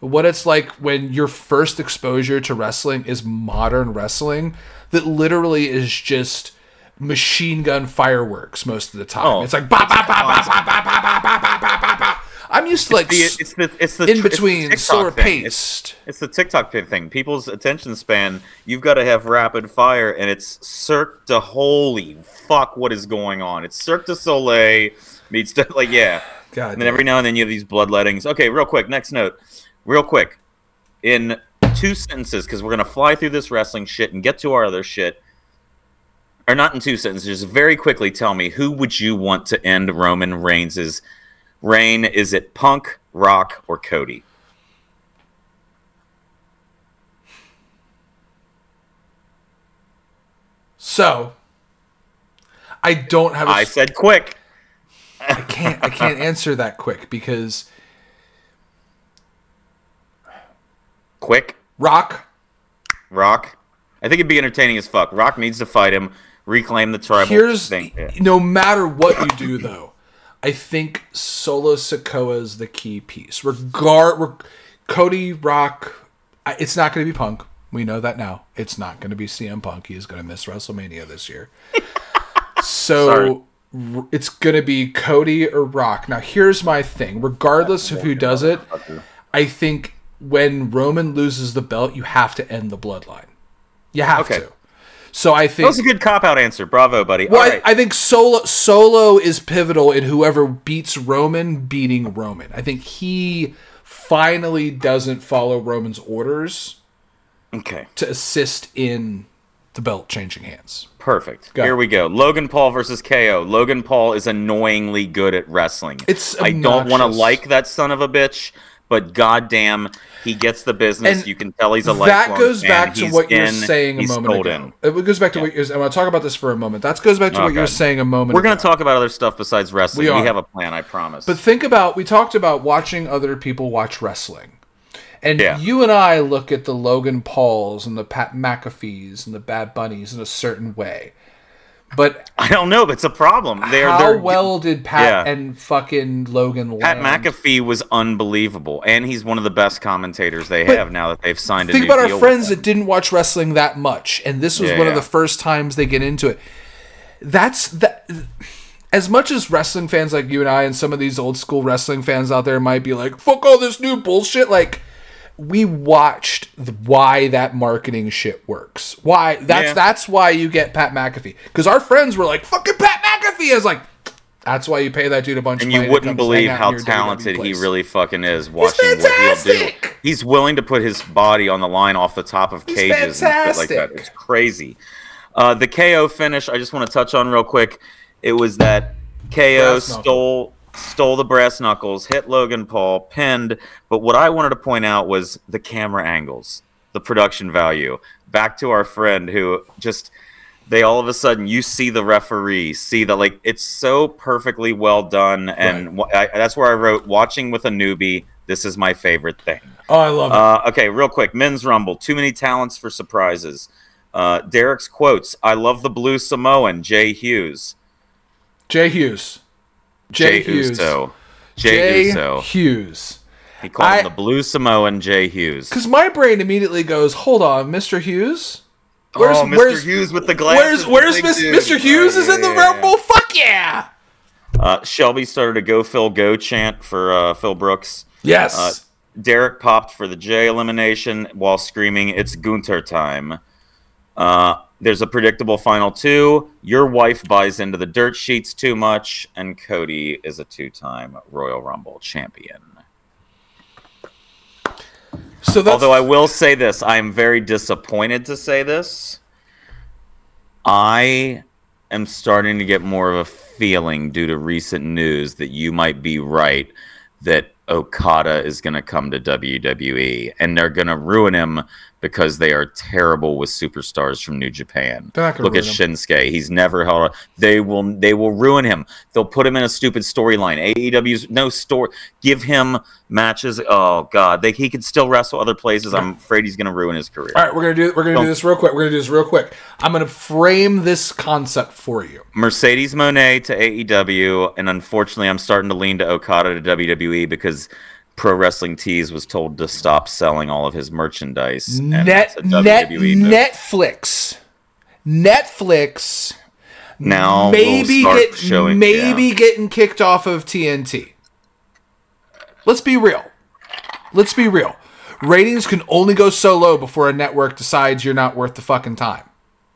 what it's like when your first exposure to wrestling is modern wrestling that literally is just machine gun fireworks most of the time Oh. it's like ba ba ba ba ba ba ba ba ba ba ba ba ba i'm used to like the, it's the it's the in between slower. It's, paced it's the TikTok thing. People's attention span. You've got to have rapid fire, and it's Cirque de Holy fuck. What is going on? It's Cirque du Soleil meets like yeah. God And then every now and then you have these bloodlettings. Okay, real quick. Next note. Real quick. In two sentences, because we're gonna fly through this wrestling shit and get to our other shit. Or not in two sentences. Just very quickly tell me who would you want to end Roman Reigns' reign? Is it Punk, Rock, or Cody? So I don't have. a I said quick. I can't. I can't *laughs* answer that quick because Quick. Rock. Rock. I think it'd be entertaining as fuck. Rock needs to fight him, reclaim the tribal Here's thing. Yeah. no matter what you do though, I think Solo Sikoa is the key piece. Regard, reg- Cody Rock. It's not going to be Punk. We know that now. It's not going to be CM Punk. He is going to miss WrestleMania this year. *laughs* so r- it's going to be Cody or Rock. Now here's my thing. Regardless of who does it, I think when Roman loses the belt, you have to end the bloodline. You have Okay. to. So I think That was a good cop out answer. Bravo, buddy. well, I- I, think Solo Solo is pivotal in whoever beats Roman beating Roman. I think he finally doesn't follow Roman's orders okay. to assist in the belt changing hands. Perfect. Go. Here we go. Logan Paul versus KO. Logan Paul is annoyingly good at wrestling. It's I don't want to like that son of a bitch, but goddamn, he gets the business. And you can tell he's a That goes back to what you were in, saying a moment ago. in. It goes back to what you're. I want to talk about this for a moment. That goes back to Oh, what you were God. saying a moment. We're going to talk about other stuff besides wrestling. We We, have a plan, I promise. But think about we talked about watching other people watch wrestling. And Yeah. you and I look at the Logan Pauls and the Pat McAfees and the Bad Bunnies in a certain way. But I don't know, but it's a problem. They're, how they're, well did Pat yeah. and fucking Logan Pat land? McAfee was unbelievable, and he's one of the best commentators they But have now that they've signed Think about our friends that didn't watch wrestling that much, and this was Yeah, one of the first times they get into it. That's that. As much as wrestling fans like you and I, and some of these old school wrestling fans out there might be like, "Fuck all this new bullshit," like we watched the, why that marketing shit works. Why that's Yeah. that's why you get Pat McAfee because our friends were like, "Fucking Pat McAfee!" is like, "That's why you pay that dude a bunch And you money." wouldn't believe how talented he really fucking is watching what he'll do. He's willing to put his body on the line off the top of cages and shit like that. It's crazy. Uh, the KO finish, I just want to touch on real quick. It was that KO stole stole the brass knuckles, hit Logan Paul, pinned. But what I wanted to point out was the camera angles, the production value. Back to our friend who just they all of a sudden you see the referee see that like it's so perfectly well done and I, that's where i wrote watching with a newbie this is my favorite thing Oh, I love it. uh, okay real quick men's rumble too many talents for surprises uh, derek's quotes i love the blue samoan jay hughes Jay Hughes. Jay, Hughes. uso jay, Jay uso Hughes. he called I- him the blue samoan jay hughes Because my brain immediately goes, hold on, Mr. Hughes? Where's, oh, mr where's, hughes with the where's, glasses where's the Miss. Mr. Hughes Oh, is in the yeah, yeah, yeah. Fuck yeah! Uh, Shelby started a "Go Phil Go" chant for uh, Phil Brooks. Yes. Uh, Derek popped for the J elimination while screaming, "It's Gunther time." Uh, there's a predictable final two. Your wife buys into the dirt sheets too much, and Cody is a two-time Royal Rumble champion. so that's, Although I will say this, I am very disappointed to say this. I am starting to get more of a feeling due to recent news that you might be right that Okada is going to come to WWE and they're going to ruin him because they are terrible with superstars from New Japan. They're not gonna Look at Shinsuke; he's never held. A, they will. They will ruin him. They'll put him in a stupid storyline. AEW's no story. Give him matches. Oh God, they, he could still wrestle other places. I'm afraid he's going to ruin his career. all right, we're gonna do we're gonna do Don't- this real quick. We're gonna do this real quick. I'm gonna frame this concept for you. Mercedes Moné to AEW, and unfortunately, I'm starting to lean to Okada to WWE because Pro Wrestling Tees was told to stop selling all of his merchandise. and Net net Netflix. Netflix now maybe get showing, maybe yeah. getting kicked off of TNT. Let's be real. Let's be real. Ratings can only go so low before a network decides you're not worth the fucking time.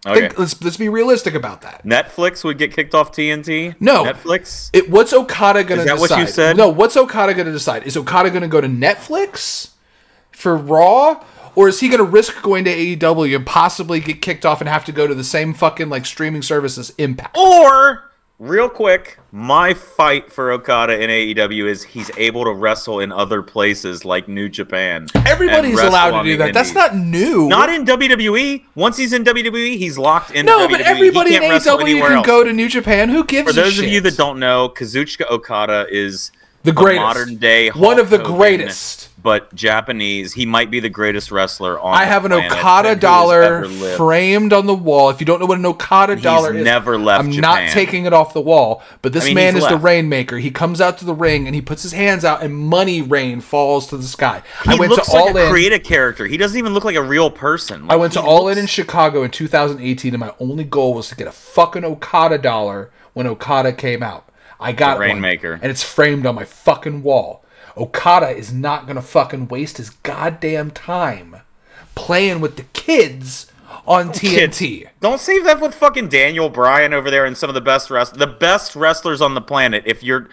Okay. Think, let's let's be realistic about that. Netflix would get kicked off TNT. No. Netflix. It, what's Okada going to decide? what you said? No, what's Okada going to decide? Is Okada going to go to Netflix for Raw, or is he going to risk going to AEW and possibly get kicked off and have to go to the same fucking like streaming services as Impact? Or real quick, my fight for Okada in AEW is he's able to wrestle in other places like New Japan. Everybody's allowed to do that. That's not new. Not in WWE. Once he's in WWE, he's locked in. no, WWE. but everybody in can't wrestle AEW can else. go to New Japan. Who gives For a those of you that don't know, Kazuchika Okada is the greatest, modern day one of the Hogan, greatest. But Japanese. He might be the greatest wrestler on. I have an Okada dollar framed on the wall. If you don't know what an Okada He's dollar is, never left I'm Japan. not taking it off the wall. But this I mean, man is the rainmaker. He comes out to the ring and he puts his hands out, and money rain falls to the sky. I He went looks to All like a In. creative character. He doesn't even look like a real person. I went to All In in Chicago in 2018, and my only goal was to get a fucking Okada dollar when Okada came out. I got The one, Rainmaker. and it's framed on my fucking wall. Okada is not gonna fucking waste his goddamn time playing with the kids on oh, Kids. TNT. Don't save that with fucking Daniel Bryan over there and some of the best wrestlers. The best wrestlers on the planet. If you're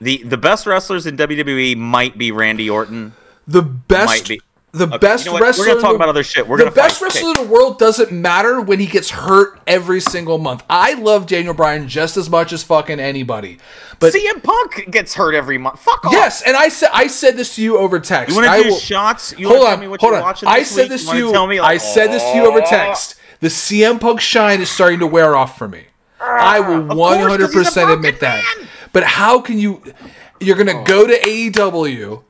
the the best wrestlers in WWE might be Randy Orton. The best, be. The Okay, best you know what? We're wrestler. gonna in talk the- about other shit. We're the gonna best fight. wrestler Okay. in the world doesn't matter when he gets hurt every single month. I love Daniel Bryan just as much as fucking anybody, but CM Punk gets hurt every month. Fuck off. Yes, and I said I said this to you over text. You want I to do will- shots? You hold on, tell me what hold you're on. watching I said week? this to you. Tell me, I said this to you over "Oh." text. The CM Punk shine is starting to wear off for me. Ah, I will one hundred percent admit that. But how can you? You're gonna oh. go to AEW.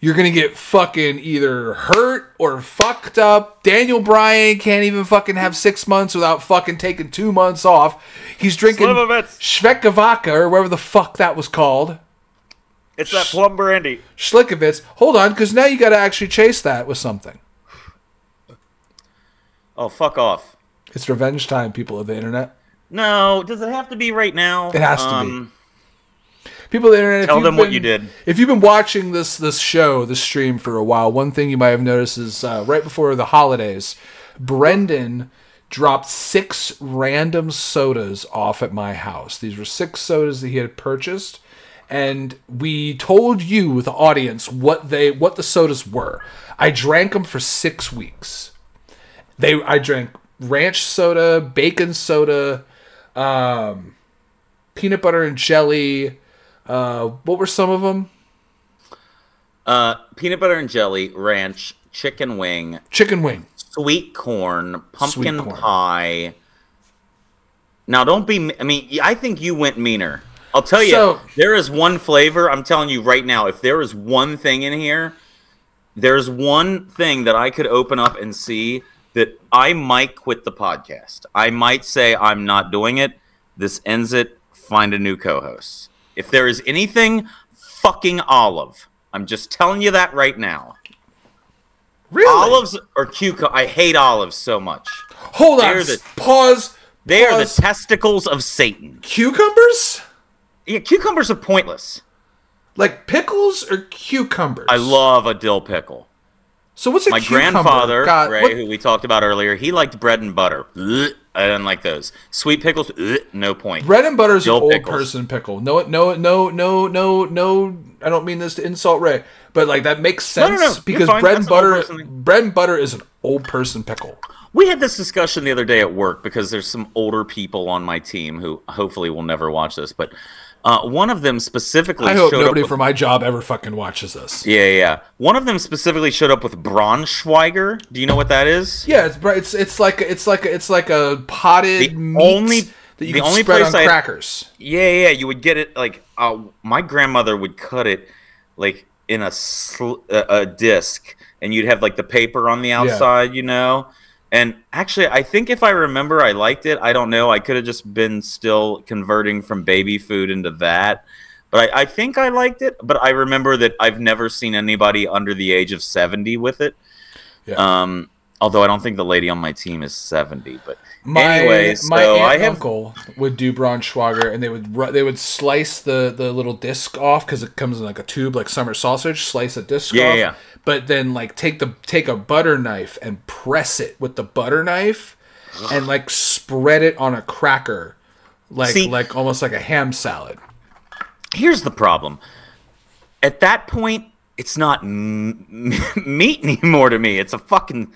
You're gonna get fucking either hurt or fucked up. Daniel Bryan can't even fucking have six months without fucking taking two months off. He's drinking. Shvekavaka or whatever the fuck that was called. It's that plum brandy. Schlickovitz. Hold on, because now you got to actually chase that with something. Oh, fuck off. It's revenge time, people of the internet. No, does it have to be right now? It has to be. Um, People of the internet. Tell them what you did. If you've been watching this this show, this stream for a while, one thing you might have noticed is uh, right before the holidays, Brendon dropped six random sodas off at my house. These were six sodas that he had purchased, and we told you, the audience, what they what the sodas were. I drank them for six weeks. They I drank ranch soda, bacon soda, um, peanut butter and jelly. Uh, what were some of them? uh, peanut butter and jelly, ranch, chicken wing, Chicken wing. sweet corn, pumpkin corn. pie. Now, don't be. I mean, I think you went meaner. I'll tell you, So- there is one flavor. I'm telling you right now, if there is one thing in here, there's one thing that I could open up and see that I might quit the podcast. I might say I'm not doing it. This ends it. Find a new co-host. If there is anything fucking olive, I'm just telling you that right now. Really? Olives or cucumber? I hate olives so much. Hold on. they're the- pause. They are the testicles of Satan. cucumbers. Yeah, cucumbers are pointless. Like pickles or cucumbers? I love a dill pickle. So what's a My cucumber? grandfather, God, Ray, what- who we talked about earlier, he liked bread and butter. Ugh, I didn't like those. Sweet pickles, ugh, no point. bread and butter is an old pickles. person pickle. No, no, no, no, no, no. I don't mean this to insult Ray, but like that makes sense no, no, you're because bread That's and butter, bread and butter is an old person pickle. We had this discussion the other day at work because there's some older people on my team who hopefully will never watch this, but uh, one of them specifically I hope showed nobody up. for my job ever fucking watches this. yeah, yeah, yeah. One of them specifically showed up with Braunschweiger. Do you know what that is? Yeah, it's it's it's like it's like it's like a potted The meat only- that you the can only spread place on I- crackers. Yeah, yeah, you would get it like uh, my grandmother would cut it like in a sl- a, a disc, and you'd have like the paper on the outside, you know. And actually, I think if I remember, I liked it. I don't know. I could have just been still converting from baby food into that, but I, I think I liked it. But I remember that I've never seen anybody under the age of seventy with it. Yeah. Um, although I don't think the lady on my team is seventy, but My anyway, my so aunt I have uncle would do Braunschweiger, and they would ru- they would slice the the little disc off because it comes in like a tube, like summer sausage. Slice a disc Yeah, off, yeah. but then like take the take a butter knife and press it with the butter knife, and like spread it on a cracker, like See- like almost like a ham salad. here's the problem. At that point, it's not m- *laughs* meat anymore to me. It's a fucking.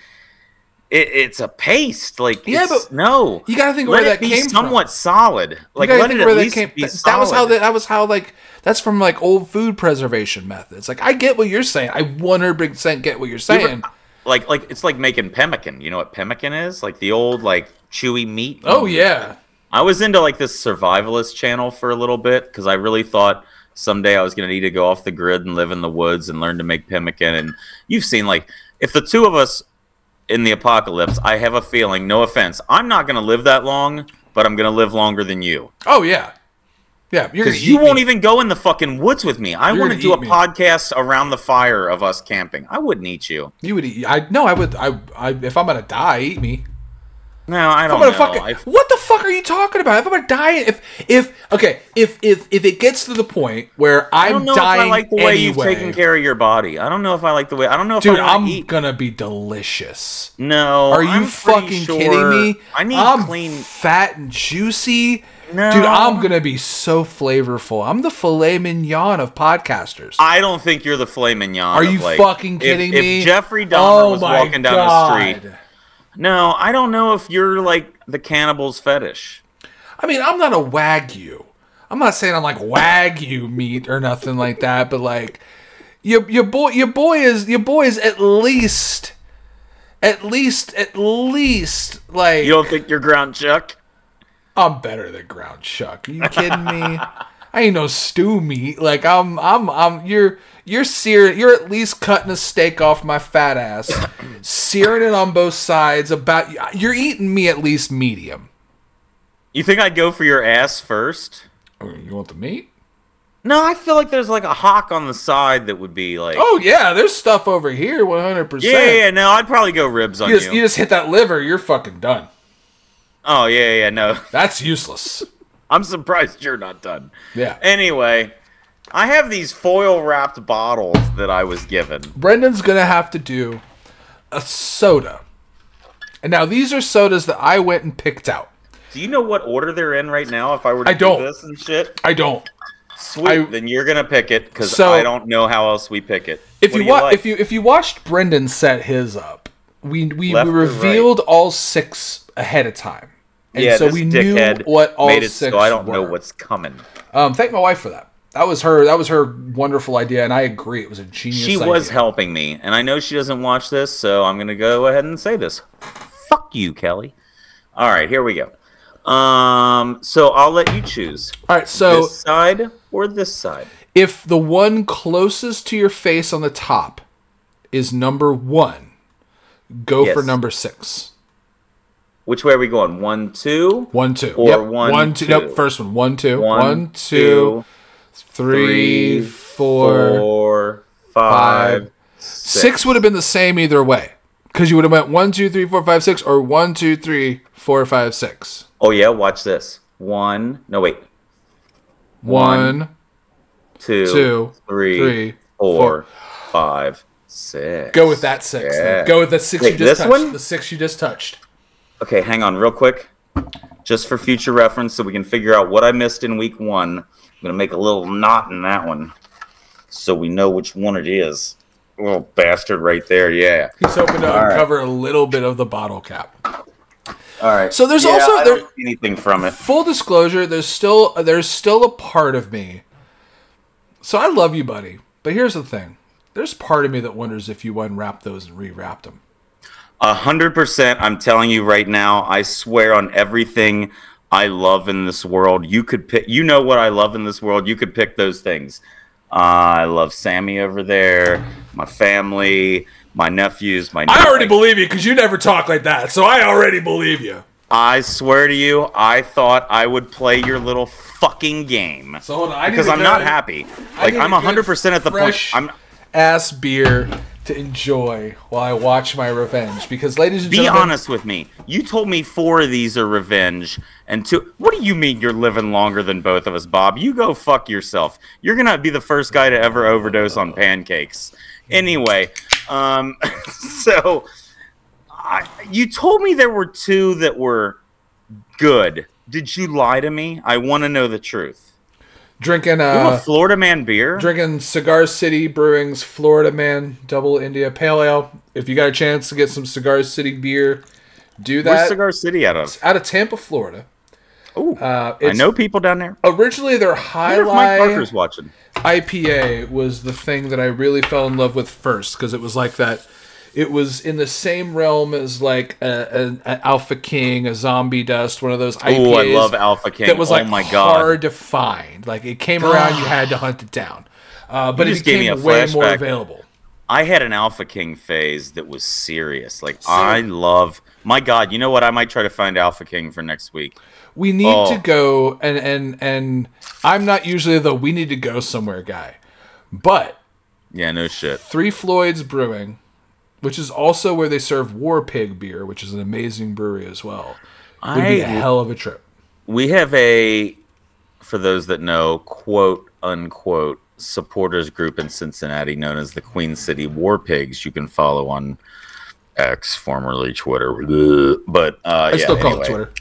It, it's a paste. Like Yeah, it's- but no, you gotta think let where it that came from. somewhat solid. Like let it at where that least came- be that, solid. that was how that, that was how like that's from like old food preservation methods. Like I get what you're saying. I 100% get what you're saying. like like it's like making pemmican. You know what pemmican is? Like the old like chewy meat. Oh yeah. I was into like this survivalist channel for a little bit because I really thought someday I was gonna need to go off the grid and live in the woods and learn to make pemmican. And you've seen like if the two of us in the apocalypse, I have a feeling. No offense, I'm not gonna live that long, but I'm gonna live longer than you Oh yeah. Yeah, because you won't me. even go in the fucking woods with me. I want to do a me. podcast around the fire of us camping. I wouldn't eat you. You would eat. I no. I would. I. I. If I'm gonna die, eat me. No, I I'm don't know. fucking. I- What the fuck are you talking about? If I'm gonna die, if if okay, if if if it gets to the point where I'm don't know dying if I like the way you've anyway, taken care of your body. I don't know if I like the way. I don't know if dude, I to eat. gonna be delicious. No, Are you I'm fucking sure- kidding me? I need I'm clean. fat and juicy. No. Dude, I'm gonna be so flavorful. I'm the filet mignon of podcasters. I don't think you're the filet mignon. Are you like- fucking if- kidding if, me? Jeffrey Dahmer oh was walking down God. the street, no, I don't know if you're like the cannibal's fetish. I mean, I'm not a wagyu. I'm not saying I'm like wagyu meat or nothing like that, but like your your boy your boy is your boy is at least at least at least like You don't think you're ground chuck? I'm better than ground chuck. Are you kidding me? *laughs* I ain't no stew meat. Like I'm I'm I'm you're you're searing you're at least cutting a steak off my fat ass, *coughs* searing it on both sides about you're eating me at least medium. You think I'd go for your ass first? Oh, You want the meat? No, I feel like there's like a hock on the side that would be like. Oh yeah, there's stuff over here, 100. percent yeah, yeah, no, I'd probably go ribs on You you. just, you just hit that liver, you're fucking done. Oh yeah, yeah, no. That's useless. *laughs* I'm surprised you're not done. Yeah. Anyway, I have these foil wrapped bottles that I was given. Brendon's gonna have to do a soda. And now these are sodas that I went and picked out. Do you know what order they're in right now? If I were to I don't. do this and shit, I don't. sweet. I- then you're gonna pick it because So- I don't know how else we pick it. If What you, wa- like? if you if you watched Brendon set his up, we we, we or right? revealed all six ahead of time. And yeah, so we knew what all made it six so I don't were. know what's coming. Um, thank my wife for that. That was her. That was her wonderful idea, and I agree. It was a genius. She was helping me, and I know she doesn't watch this, so I'm gonna go ahead and say this. Fuck you, Kelly. All right, here we go. Um, so I'll let you choose All right, so this side or this side. if the one closest to your face on the top is number one, go for number six. Which way are we going? One, two, One, two. Or yep. one, one, two. two. Nope. First one. One, two. One, One, two, three, three, four, four, five, five, six would have been the same either way, because you would have went one, two, three, four, five, six, or one, two, three, four, five, six. Oh yeah, watch this. One. No wait. One, Two. two, three, three, four, five, six. Go with that six. Yeah. Go with the six Wait, you just this touched. one? The six you just touched. Okay, hang on, real quick. Just for future reference, so we can figure out what I missed in week one. I'm gonna make a little knot in that one, so we know which one it is. Little bastard right there. Yeah. He's hoping to All right. uncover a little bit of the bottle cap. All right. So there's Yeah, also- there- anything from it. Full disclosure, there's still there's still a part of me. So I love you, buddy. But here's the thing. There's part of me that wonders if you unwrapped those and rewrapped them. A hundred percent. I'm telling you right now. I swear on everything I love in this world. You could pick. You know what I love in this world. You could pick those things. Uh, I love Sammy over there. My family. My nephews. My. I already believe you because you never talk like that. So I already believe you. I swear to you, I thought I would play your little fucking game So hold on, I need because I'm not happy. Like I'm 100 percent at the point. I'm. ass beer to enjoy while I watch my revenge. Because, ladies and Be gentlemen, be honest with me. You told me four of these are revenge, and two. What do you mean you're living longer than both of us, Bob? You go fuck yourself. You're gonna be the first guy to ever overdose on pancakes. Anyway, um, *laughs* so I, you told me there were two that were good. Did you lie to me? I want to know the truth. Drinking Ooh, a uh, Florida man beer. drinking Cigar City Brewing's Florida Man Double India Pale Ale. If you got a chance to get some Cigar City beer, do that. Where's. Cigar City out of? Out of Tampa, Florida. Oh, Uh, I know people down there. Originally, their if Mike highlight Parker's watching. IPA was the thing that I really fell in love with first because it was like that. It was in the same realm as like a, a, a Alpha King, a Zombie Dust, one of those. Oh, I love Alpha King. That was oh like my god. hard to find. Like it came around, you had to hunt it down. Uh, but You it just gave me became a way more available. I had an Alpha King phase that was serious. Like I love. My God, you know what? I might try to find Alpha King for next week. We need Oh. to go and and and I'm not usually the we need to go somewhere guy, but Yeah, no shit. Three Floyds Brewing, which is also where they serve War Pig beer, which is an amazing brewery as well. Would be a hell of a trip. we have a, for those that know, quote unquote supporters group in Cincinnati known as the Queen City War Pigs. You can follow on X, formerly Twitter. But uh, I yeah, still call anyway. it Twitter.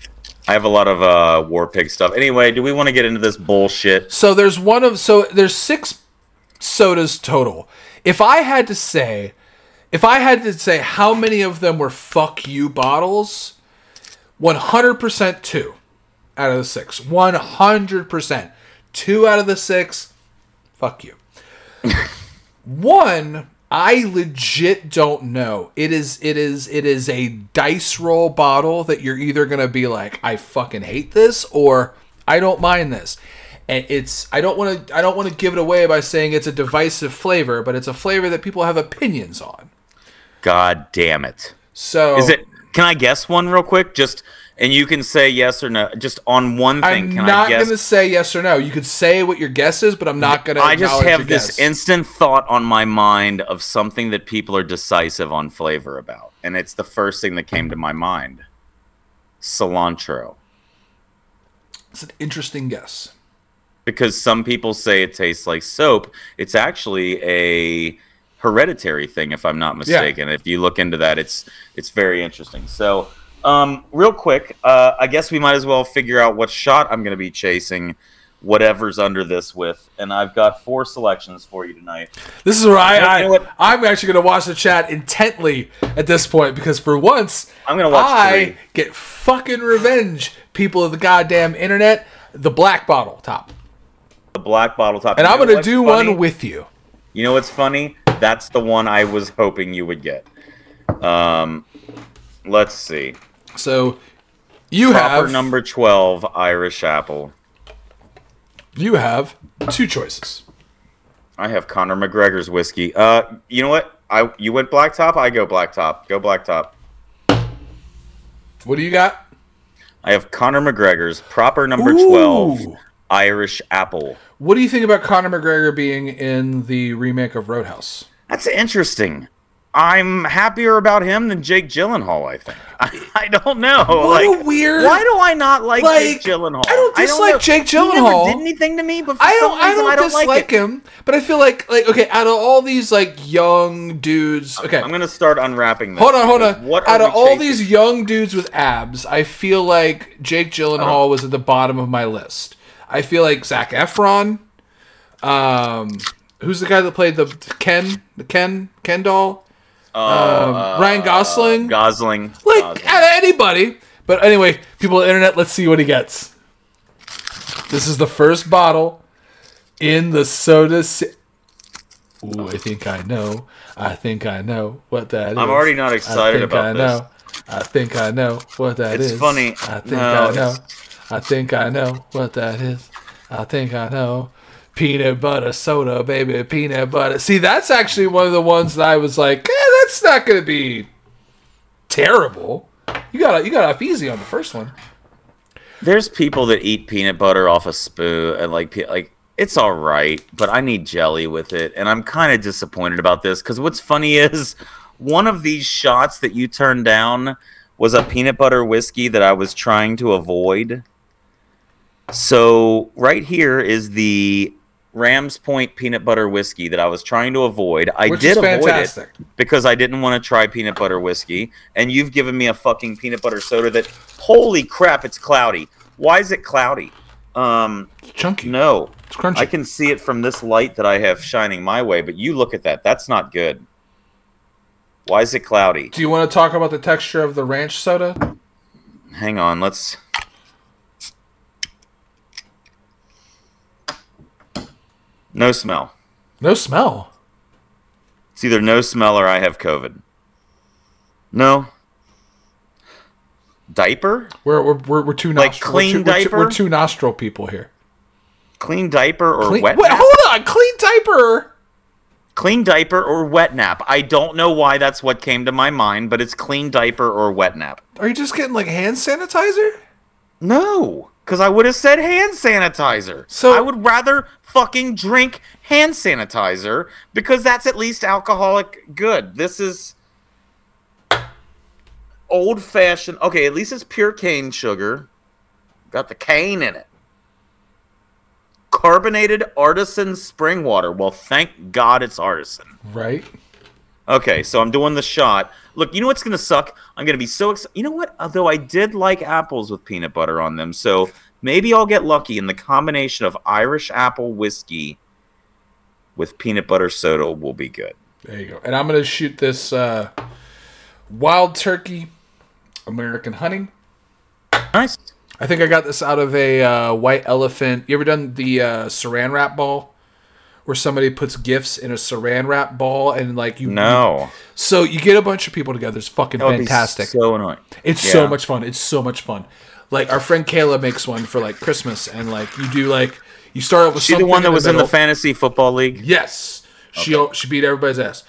I have a lot of uh, War Pig stuff. Anyway, do we want to get into this bullshit? So there's one of so there's six sodas total. If I had to say, if I had to say how many of them were fuck you bottles, 100% two out of the six. 100%. Two out of the six, fuck you. *laughs* One, I legit don't know. It is it is it is a dice roll bottle that you're either gonna be like, I fucking hate this, or I don't mind this. And it's I don't want to I don't want to give it away by saying it's a divisive flavor, but it's a flavor that people have opinions on. God damn it. So Is it? Can I guess one real quick? Just and you can say yes or no. Just on one thing. I'm can not I guess? gonna say yes or no. You could say what your guess is, but I'm not gonna. I just have this guess. instant thought on my mind of something that people are decisive on flavor about, and it's the first thing that came to my mind. Cilantro, It's an interesting guess. because some people say it tastes like soap. It's actually a hereditary thing, if I'm not mistaken. If you look into that, it's it's very interesting. So, um, real quick, uh, I guess we might as well figure out what shot I'm going to be chasing. Whatever's under this with, and I've got four selections for you tonight. This is where I, I? I'm actually going to watch the chat intently at this point because for once I'm gonna watch I three. get fucking revenge, people of the goddamn internet. The black bottle top, the black bottle top. and You I'm going to do funny? one with you. You know what's funny? That's the one I was hoping you would get. Um, let's see. So you Proper have number twelve, Irish apple. you have two choices. I have Conor McGregor's whiskey. Uh, you know what? I you went black top. I go black top. Go black top. What do you got? I have Conor McGregor's proper number twelve, Irish apple. What do you think about Conor McGregor being in the remake of Roadhouse? That's interesting. I'm happier about him than Jake Gyllenhaal. I think. I, *laughs* I don't know. What like, a weird- Why do I not like, Like, Jake Gyllenhaal? I don't dislike know. Jake He never Gyllenhaal. did anything to me, but I don't. I don't, I don't dislike like him, but I feel like like okay. Out of all these like young dudes, okay, I'm gonna start unwrapping. This hold on, hold on. What Out of all these young dudes with abs, I feel like Jake Oh. Gyllenhaal was at the bottom of my list. I feel like Zac Efron. Um, who's the guy that played the Ken, the Ken, Ken doll? um, Ryan Gosling. Gosling, like Gosling. anybody. But anyway, people on the internet, let's see what he gets. This is the first bottle in the soda. Si- Ooh, I think I know. I think I know what that is. I'm already not excited about I this. know. I think I know what that It's is. funny. I think No, I know. it's- I think I know what that is. I think I know. Peanut butter soda, baby. Peanut butter. See, that's actually one of the ones that I was like, eh, that's not going to be terrible. You got you got off easy on the first one. There's people that eat peanut butter off a spoon and like like it's all right, but I need jelly with it, and I'm kind of disappointed about this because what's funny is one of these shots that you turned down was a peanut butter whiskey that I was trying to avoid. So right here is the Rams Point peanut butter whiskey that I was trying to avoid. I Which did avoid it because I didn't want to try peanut butter whiskey, and you've given me a fucking peanut butter soda that holy crap, it's cloudy. Why is it cloudy? Um, Chunky. no. It's crunchy. I can see it from this light that I have shining my way, but you look at that. That's not good. Why is it cloudy? Do you want to talk about the texture of the ranch soda? Hang on, let's. No smell. No smell. It's either no smell or I have COVID. No. Diaper? We're we're we're, we're two Like nostril. clean we're two, we're two- diaper? We're two nostril people here. Clean diaper or Clean, wet wait, nap? hold on. Clean diaper. Clean diaper or wet nap. I don't know why that's what came to my mind, but it's clean diaper or wet nap. Are you just getting like hand sanitizer? No, because I would have said hand sanitizer. So- I would rather fucking drink hand sanitizer because that's at least alcoholic good. This is old fashioned. Okay, at least it's pure cane sugar. Got the cane in it. Carbonated artisan spring water. Well, thank God it's artisan. Right. Okay, so I'm doing the shot. Look, you know what's gonna suck? I'm gonna be so excited. You know what? Although I did like apples with peanut butter on them, so maybe I'll get lucky. And the combination of Irish apple whiskey with peanut butter soda will be good. There you go. And I'm gonna shoot this uh, wild turkey American honey. Nice. I think I got this out of a uh, white elephant. You ever done the uh, saran wrap ball, where somebody puts gifts in a saran wrap ball and like you? No, So you get a bunch of people together. It's fucking that would be fantastic. so annoying. It's so much fun. It's so much fun. Like our friend Kayla makes one for like Christmas, and like you do like you start off with She the one that was in the fantasy football league. Yes, she she beat everybody's ass.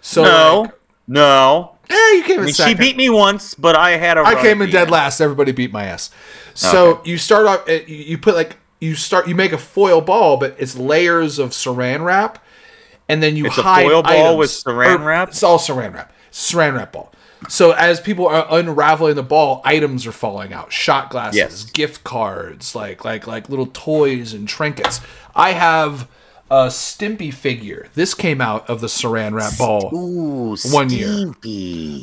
So No, like, no. eh, you came in I mean, she beat me once, but I had a. I came in dead end. last. Everybody beat my ass. So you start off. eh, You you put like you start. You make a foil ball, but it's layers of Saran wrap, and then you It's a hide foil ball items. with Saran Or- wrap? It's all Saran wrap. Saran wrap ball. So as people are unraveling the ball, items are falling out. Shot glasses, Yes. gift cards, like like like little toys and trinkets. I have a Stimpy figure. This came out of the Saran wrap ball. Ooh, One year.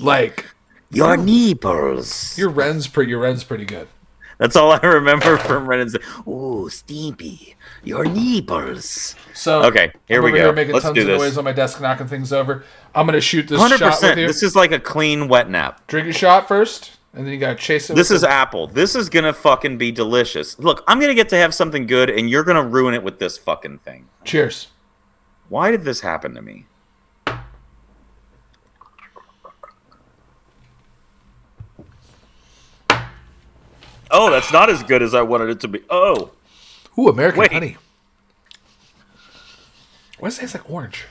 Like Your nipples. your Ren's pretty. Your Ren's pretty good. That's all I remember from Brennan's. Ooh, Stimpy, your nipples. So Okay, here I'm we over go. Here making Let's tons do of this. noise on my desk, knocking things over. I'm gonna shoot this Hundred shot with you. This is like a clean wet nap. Drink a shot first, and then you gotta chase it. This is the- apple. This is gonna fucking be delicious. Look, I'm gonna get to have something good, and you're gonna ruin it with this fucking thing. cheers. Why did this happen to me? Oh, that's not as good as I wanted it to be. Oh, Ooh, American Wait. honey. Why does it taste like orange?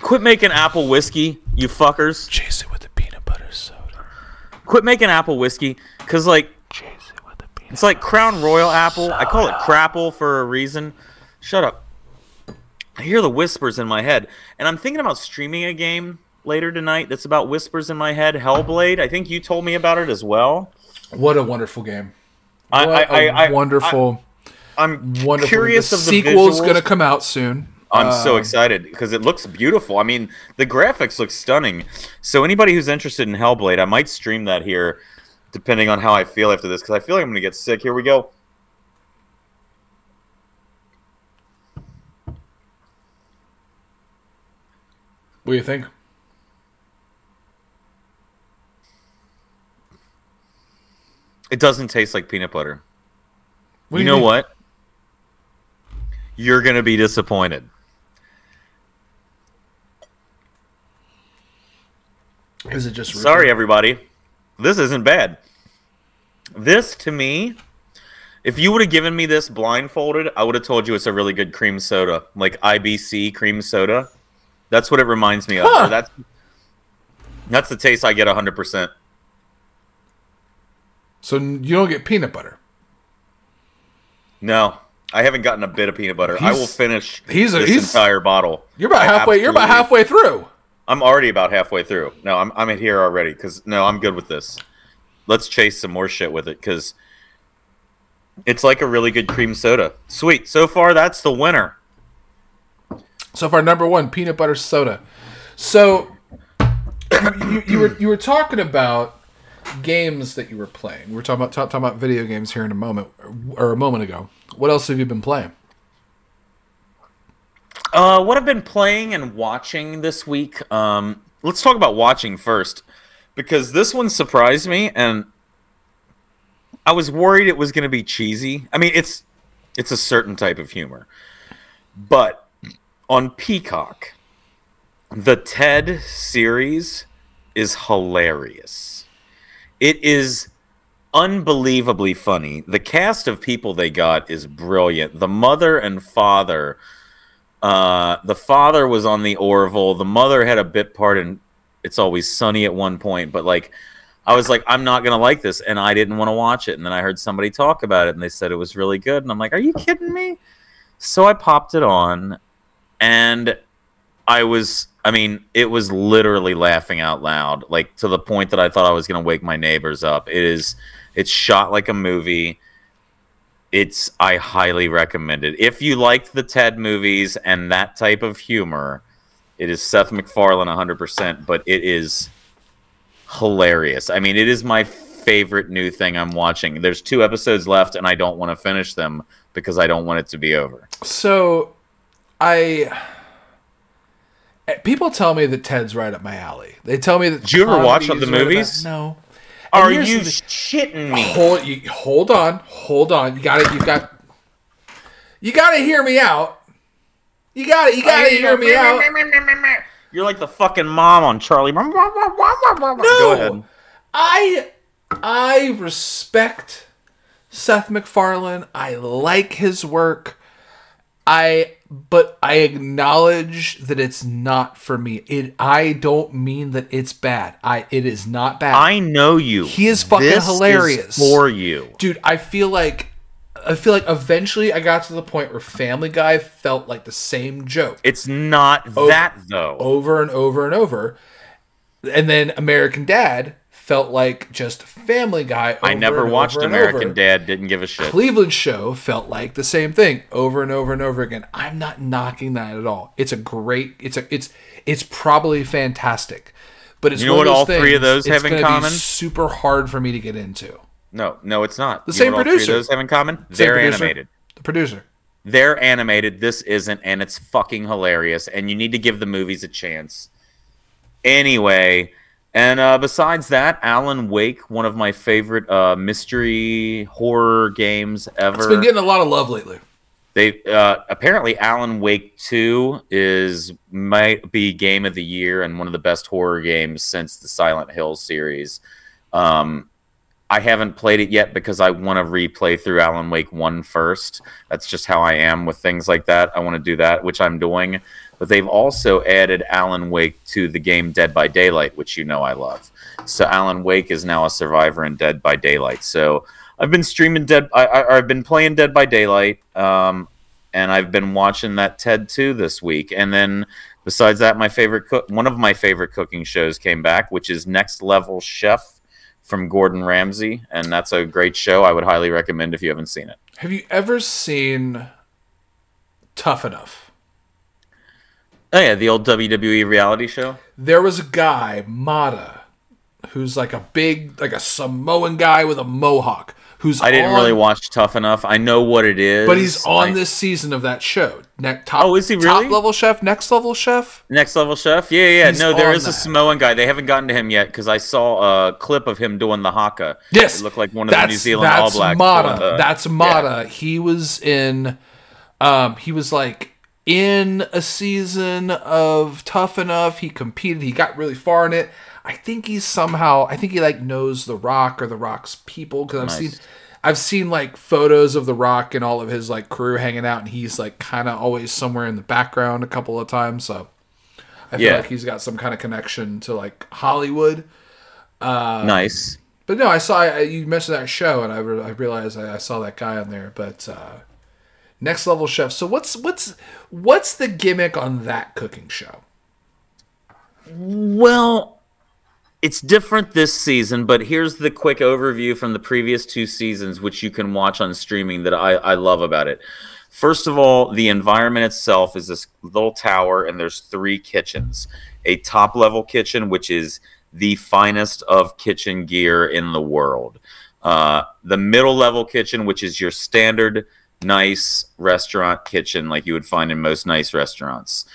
quit making apple whiskey, you fuckers. Chase it with the peanut butter soda. Quit making apple whiskey, cause like Chase it with peanut. It's like Crown Royal apple. I call it crapple for a reason. Shut up. I hear the whispers in my head, and I'm thinking about streaming a game later tonight that's about whispers in my head. Hellblade. I think you told me about it as well. What a wonderful game. I, What I, a I, I, wonderful, I, am wonderful. curious the of the sequel's visuals. gonna come out soon. I'm so Um, excited because it looks beautiful. I mean, the graphics look stunning. So anybody who's interested in Hellblade, I might stream that here, depending on how I feel after this, because I feel like I'm gonna get sick. Here we go. What do you think? It doesn't taste like peanut butter. What you know what? You're gonna be disappointed. Is it just Sorry, everybody. This isn't bad. This, to me, if you would have given me this blindfolded, I would have told you it's a really good cream soda, like IBC cream soda. That's what it reminds me of. Huh. That's that's the taste I get 100%. So you don't get peanut butter. No, I haven't gotten a bit of peanut butter. I will finish he's a- this he's- entire bottle. You're about I halfway. You're about halfway through. I'm already about halfway through. No, I'm I'm in here already because no, I'm good with this. Let's chase some more shit with it because it's like a really good cream soda. Sweet. So far, that's the winner. So far, number one, peanut butter soda. So *coughs* you, you, you were you were talking about games that you were playing. We're talking about talk, talking about video games here in a moment or a moment ago. What else have you been playing? Uh, what I've been playing and watching this week. Um, let's talk about watching first, because this one surprised me, and I was worried it was going to be cheesy. I mean, it's it's a certain type of humor, but on Peacock, the Ted series is hilarious. It is unbelievably funny. The cast of people they got is brilliant. The mother and father. Uh, the father was on the Orville. The mother had a bit part in It's Always Sunny at one point, but like, I was like, I'm not gonna like this, and I didn't want to watch it. And then I heard somebody talk about it, and they said it was really good, and I'm like, Are you kidding me? So I popped it on, and I was, I mean, it was literally laughing out loud, like to the point that I thought I was gonna wake my neighbors up. It is, it's shot like a movie it's I highly recommend it. If you liked the Ted movies and that type of humor, it is Seth MacFarlane 100%, but it is hilarious. I mean, it is my favorite new thing I'm watching. There's two episodes left and I don't want to finish them because I don't want it to be over. So, I people tell me that Ted's right up my alley. They tell me that. Did you ever watch the right movies? no. Are you the- shitting me? Hold you hold on, hold on. You got to You got. You got to hear me out. You got to You got to hear me out. You're like the fucking mom on Charlie. No. Go ahead. I I respect Seth MacFarlane. I like his work. I but I acknowledge that it's not for me. It I don't mean that it's bad. I it is not bad. I know you. He is fucking This hilarious. for you. Dude, I feel like I feel like eventually I got to the point where Family Guy felt like the same joke It's not Oh. that though. over and over and over. And then American Dad felt like just Family Guy. I never watched American. Dad. Didn't give a shit. Cleveland Show felt like the same thing over and over and over again. I'm not knocking that at all. It's a great. It's a. It's it's probably fantastic, but it's You know what all three of those it's have in common? super hard for me to get into. No, no, it's not. The same what all producer. Those have in common. Same They're producer, animated. The producer. They're animated. This isn't, and it's fucking hilarious. And you need to give the movies a chance. Anyway, and uh, besides that, Alan Wake, one of my favorite uh, mystery horror games ever. It's been getting a lot of love lately. They uh, apparently Alan Wake Two is might be game of the year and one of the best horror games since the Silent Hill series. Um, I haven't played it yet because I want to replay through Alan Wake One first. That's just how I am with things like that. I want to do that, which I'm doing. But they've also added Alan Wake to the game Dead by Daylight, which you know I love. So Alan Wake is now a survivor in Dead by Daylight. So I've been streaming Dead. I, I've been playing Dead by Daylight, um, and I've been watching that Ted 2 this week. And then besides that, my favorite cook, one of my favorite cooking shows came back, which is Next Level Chef from Gordon Ramsay, and that's a great show. I would highly recommend if you haven't seen it. Have you ever seen Tough Enough? Oh yeah, the old WWE reality show. There was a guy, Mata, who's like a big, like a Samoan guy with a mohawk. Who's I didn't on- really watch Tough Enough. I know what it is, but he's on I- this season of that show. Top, Oh, is he really? Top level chef, next level chef. Next Level Chef. Yeah, yeah. He's no, there is is a. Samoan guy. They haven't gotten to him yet because I saw a clip of him doing the haka. Yes, it looked like one of the New Zealand All that's Blacks. Mata. the- that's Mata. He was in. Um, he was like in a season of Tough Enough. He competed. He got really far in it. I think he's somehow. I think he like knows The Rock or The Rock's people because I've Nice. seen. I've seen like photos of The Rock and all of his like crew hanging out, and he's like kind of always somewhere in the background a couple of times. So I feel Yeah. like he's got some kind of connection to like Hollywood. nice. But no, I saw I, you mentioned that show, and I, re- I realized I, I saw that guy on there. But uh, next level chef. So what's what's what's the gimmick on that cooking show? Well, it's different this season, but here's the quick overview from the previous two seasons, which you can watch on streaming that I, I love about it. First of all, the environment itself is this little tower, and there's three kitchens a top level kitchen, which is the finest of kitchen gear in the world. Uh, the middle level kitchen, which is your standard nice restaurant kitchen, like you would find in most nice restaurants.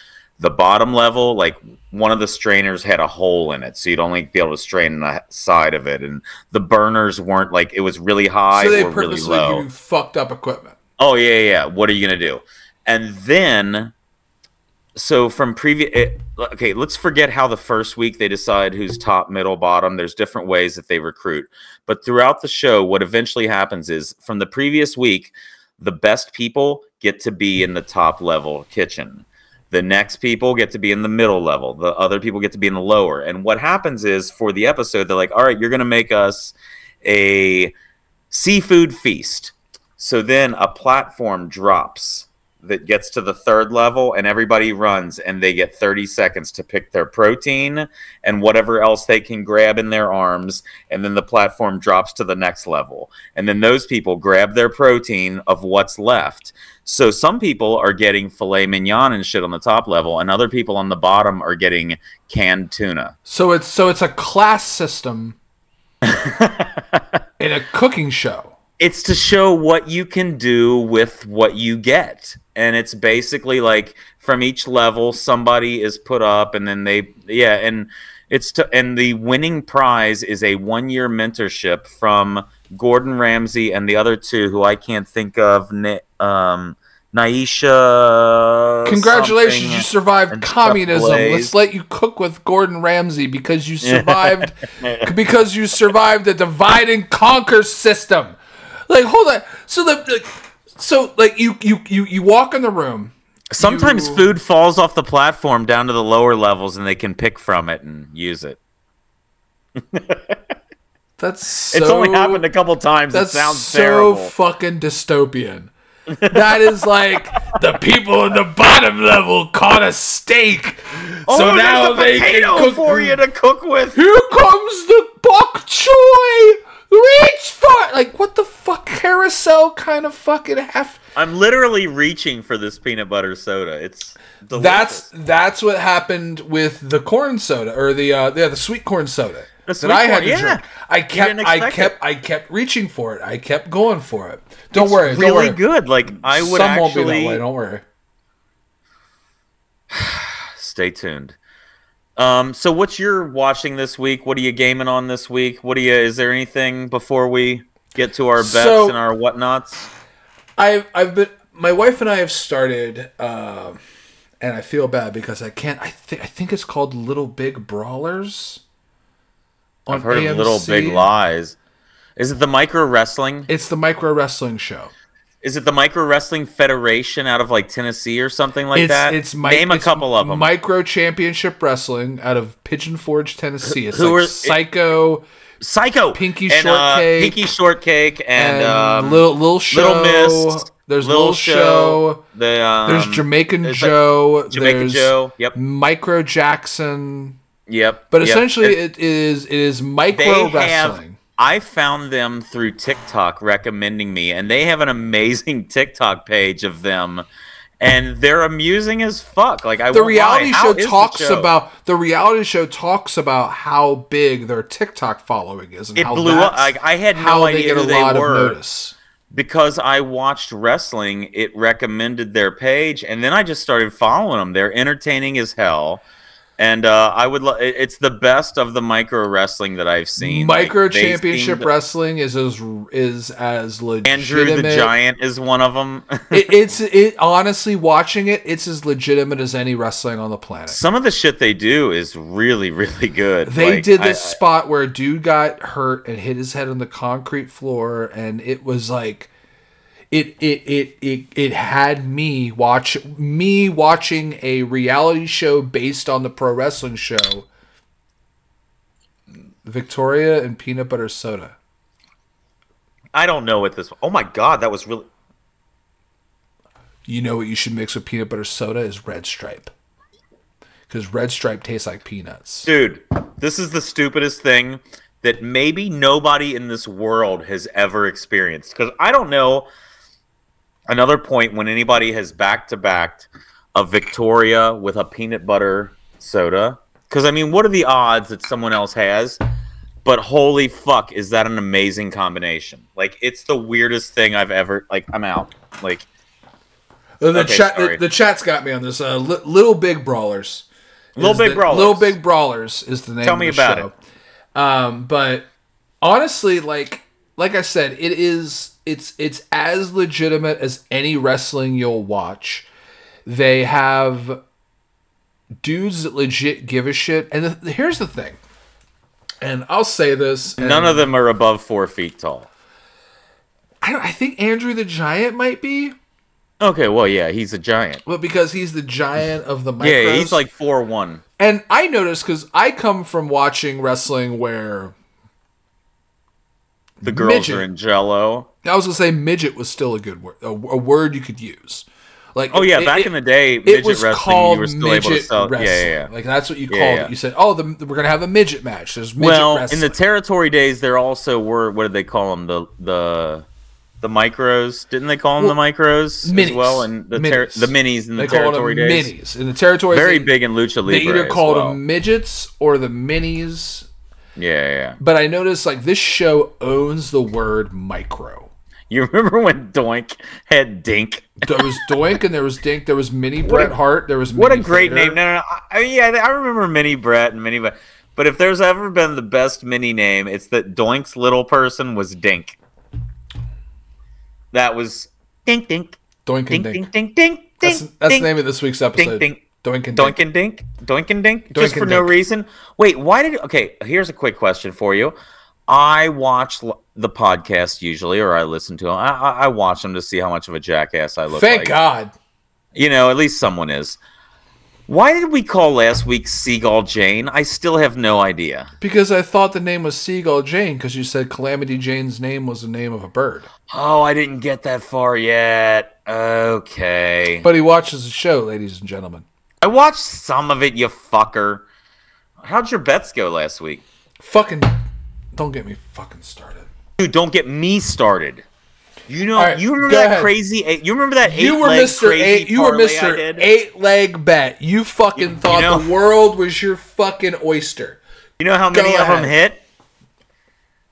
The bottom level, like one of the strainers had a hole in it, so you'd only be able to strain the side of it, and the burners weren't like it was really high So they or really low. give you fucked up equipment. Oh yeah, yeah. yeah. What are you gonna do? And then, so from previous, eh, okay, let's forget how the first week they decide who's top, middle, bottom. There's different ways that they recruit, but throughout the show, what eventually happens is from the previous week, the best people get to be in the top level kitchen. The next people get to be in the middle level. The other people get to be in the lower. And what happens is for the episode, they're like, all right, you're going to make us a seafood feast. So then a platform drops that gets to the third level, and everybody runs, and they get 30 seconds to pick their protein and whatever else they can grab in their arms. And then the platform drops to the next level. And then those people grab their protein of what's left. So some people are getting filet mignon and shit on the top level, and other people on the bottom are getting canned tuna. So it's so it's a class system *laughs* in a cooking show. It's to show what you can do with what you get and it's basically like from each level somebody is put up and then they yeah and it's to and the winning prize is a one year mentorship from gordon ramsay and the other two who i can't think of um Nyesha Congratulations, you survived communism. Let's let you cook with Gordon Ramsay because you survived *laughs* because you survived the divide and conquer system. Like hold on. So the like, so like you you you you walk in the room. sometimes you- food falls off the platform down to the lower levels and they can pick from it and use it *laughs* That's so, it's only happened a couple times That sounds so terrible fucking dystopian. That is like *laughs* the people in the bottom level caught a steak. Oh, so now they can cook for you to cook with. Here comes the bok choy. Reach for like what the fuck carousel kind of fucking have. I'm literally reaching for this peanut butter soda. It's delicious. That's that's what happened with the corn soda or the uh yeah the sweet corn soda The that I had corn, to yeah. drink. I kept I kept I kept reaching for it. I kept going for it. Don't worry, don't really worry. good. Like I would Some won't be that way. Don't worry. *sighs* stay tuned. Um, so what's your watching this week? What are you gaming on this week? What do you? Is there anything before we get to our bets So- and our whatnots? I've I've been my wife and I have started, um, and I feel bad because I can't. I think I think it's called Little Big Brawlers. on I've heard AMC. of Little Big Lies. Is it the micro wrestling? It's the micro wrestling show. Is it the micro wrestling federation out of like Tennessee or something like it's that? it's mi- name a it's couple of them. Micro Championship Wrestling out of Pigeon Forge, Tennessee. It's Who like are- Psycho Psycho, Pinky and, uh, Shortcake, Pinky Shortcake, and, and um, Little Little Show. Little Miss. There's Little Little Show. The um, There's Jamaican like Joe. Jamaican there's Joe. Yep. Micro Jackson. Yep. But yep. essentially, it is it is micro wrestling. I found them through TikTok recommending me, and they have an amazing *laughs* TikTok page of them, and they're amusing as fuck. Like I the reality show is the talks show? about the reality show talks about how big their TikTok following is and It how blew up. Like I had no they idea get who they were. because I watched wrestling, it recommended their page, and then I just started following them. They're entertaining as hell, and uh, I would. Lo- it's the best of the micro wrestling that I've seen. Micro Like, championship seemed- wrestling is as is as legitimate. Andrew the Giant is one of them. *laughs* it, it's it honestly watching it. It's as legitimate as any wrestling on the planet. Some of the shit they do is really, really good. They Like, did I- this spot where a dude got hurt and hit his head on the concrete floor, and it was like, it it it it, it had me watch me watching a reality show based on the pro wrestling show. Victoria and peanut butter soda. I don't know what this. Oh my god, that was really. You know what you should mix with peanut butter soda is Red Stripe, because Red Stripe tastes like peanuts. Dude, this is the stupidest thing that maybe nobody in this world has ever experienced. Because I don't know another point when anybody has back to backed a Victoria with a peanut butter soda Because I mean, what are the odds that someone else has? But holy fuck, is that an amazing combination? Like, it's the weirdest thing I've ever. Like, I'm out. Like, The, the Okay, chat, the, the chat's got me on this. Uh, li- Little Big Brawlers. Little Big the- Brawlers. Little Big Brawlers is the name. Tell of me about show. Um, but honestly, like like I said, it is it's it's as legitimate as any wrestling you'll watch. They have dudes that legit give a shit, and the, here's the thing. And I'll say this. none of them are above four feet tall. I, don't, I think Andrew the Giant might be, Okay, well, yeah, he's a giant. but because he's the giant of the micros. Yeah, he's like four one. And I noticed because I come from watching wrestling where The girls Midget. are in Jello. I was gonna say midget was still a good word, a, a word you could use. Like Oh yeah, it- back it- in the day, it was wrestling, called you were still able to midget sell. wrestling. Yeah, yeah, yeah. Like that's what you called yeah. it. You said, "Oh, the, we're gonna have a midget match." There's midget well, wrestling. in the territory days, there also were what did they call them? The the the micros. Didn't they call them the micros minis. as well? And the ter- Minis. the minis in the they called them territory days. minis. In the territory, Very they, big in lucha libre. They either called well. them midgets or the minis. Yeah, yeah, yeah. But I noticed like this show owns the word micro. *laughs* You remember when Doink had Dink? There was Doink and there was Dink. There was Mini Bret Hart. There was What a great Vader. name! No, no, no. I, yeah, I remember Mini Bret and Mini, but but if there's ever been the best mini name, it's that Doink's little person was Dink. That was Dink Dink Doink and Dink Dink. Dink Dink Dink. That's, Dink, that's dink, the name of this week's episode. dink. Doink and Doink Dink. and Dink, Doink and Dink, Doink just for and no reason. Wait, why did? Okay, here's a quick question for you. I watch the podcast usually, or I listen to them. I, I, watch them to see how much of a jackass I look. Thank like. God. You know, at least someone is. Why did we call last week Seagull Jane? I still have no idea. Because I thought the name was Seagull Jane because you said Calamity Jane's name was the name of a bird. Oh, I didn't get that far yet. Okay. But he watches the show, ladies and gentlemen. I watched some of it, you fucker. How'd your bets go last week? Fucking don't get me fucking started. Dude, don't get me started. You know, right, you remember that ahead. crazy eight, you remember that You eight were Mr. Eight you were Mr. Eight leg bet. You fucking thought know- the world was your fucking oyster. You know how many Go of them hit?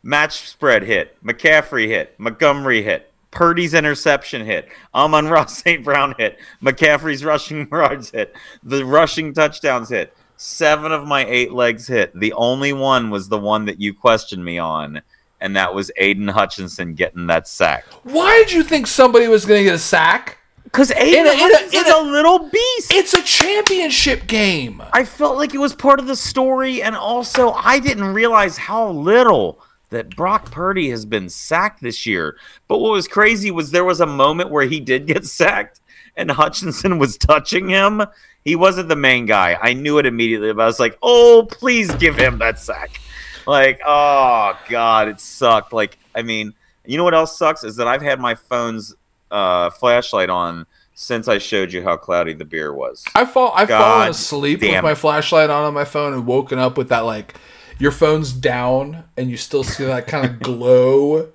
Match spread hit. McCaffrey hit. Montgomery hit. Purdy's interception hit. Amon Ross *laughs* St. Brown hit. McCaffrey's rushing yards hit. The rushing touchdowns hit. Seven of my eight legs hit. The only one was the one that you questioned me on, and that was Aidan Hutchinson getting that sack. Why did you think somebody was going to get a sack? Because Aidan In a- in a- Hutchinson's in a, a- little beast. It's a championship game. I felt like it was part of the story, and also I didn't realize how little that Brock Purdy has been sacked this year. But what was crazy was there was a moment where he did get sacked, and Hutchinson was touching him. He wasn't the main guy. I knew it immediately, but I was like, "Oh, please give him that sack!" Like, oh god, it sucked. Like, I mean, you know what else sucks is that I've had my phone's uh, flashlight on since I showed you how cloudy the beer was. I fall I've God fallen asleep with my flashlight on on my phone and woken up with that like your phone's down and you still see that kind of *laughs* glow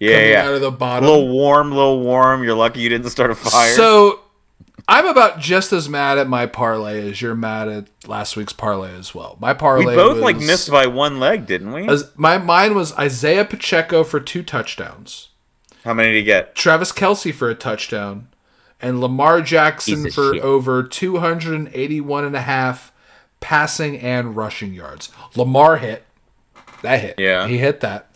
Yeah, coming yeah. out of the bottom. A little warm, little warm. You're lucky you didn't start a fire. So I'm about just as mad at my parlay as you're mad at last week's parlay as well. My parlay we both was, like missed by one leg, didn't we? as my mine was Isaiah Pacheco for two touchdowns, How many did you get? Travis Kelce for a touchdown, and Lamar Jackson for shit. over 281 and a half passing and rushing yards. Lamar hit. That hit. Yeah. He hit that.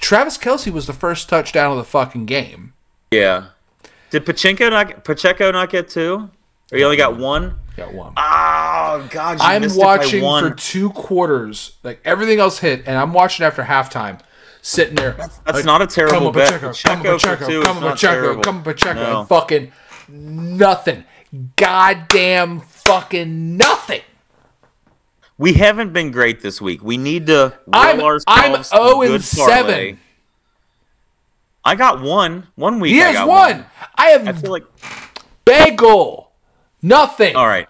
Travis Kelce was the first touchdown of the fucking game. Yeah. Did Pacheco not Pacheco not get two? Or you only got one? Got one. Oh God! I'm missed it by watching for two quarters. Like everything else hit, and I'm watching after halftime, sitting there. That's like, not a terrible come on, bet. Pacheco, Pacheco come on, for Pacheco, two come Pacheco, come on, Pacheco, No. fucking nothing. Goddamn fucking nothing. We haven't been great this week. We need to I'm- I'm a 0 and good 7. parlay. I got one. One week. He I has got one. I have I feel like. bagel. Nothing. All right.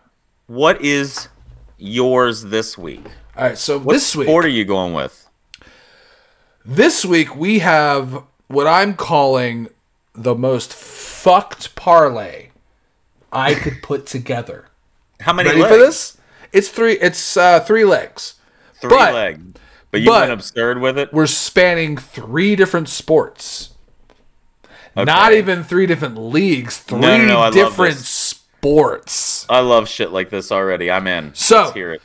What is yours this week? All right. So What this week, sport are you going with? this week we have what I'm calling the most fucked parlay I could put together. How many Ready legs? for this? It's three. It's uh, three legs. Three But- leg. But you but- went absurd with it. We're spanning three different sports. Not even three different leagues. Three no, no, love different sports. I love shit like this already. I'm in. So- Let's hear it.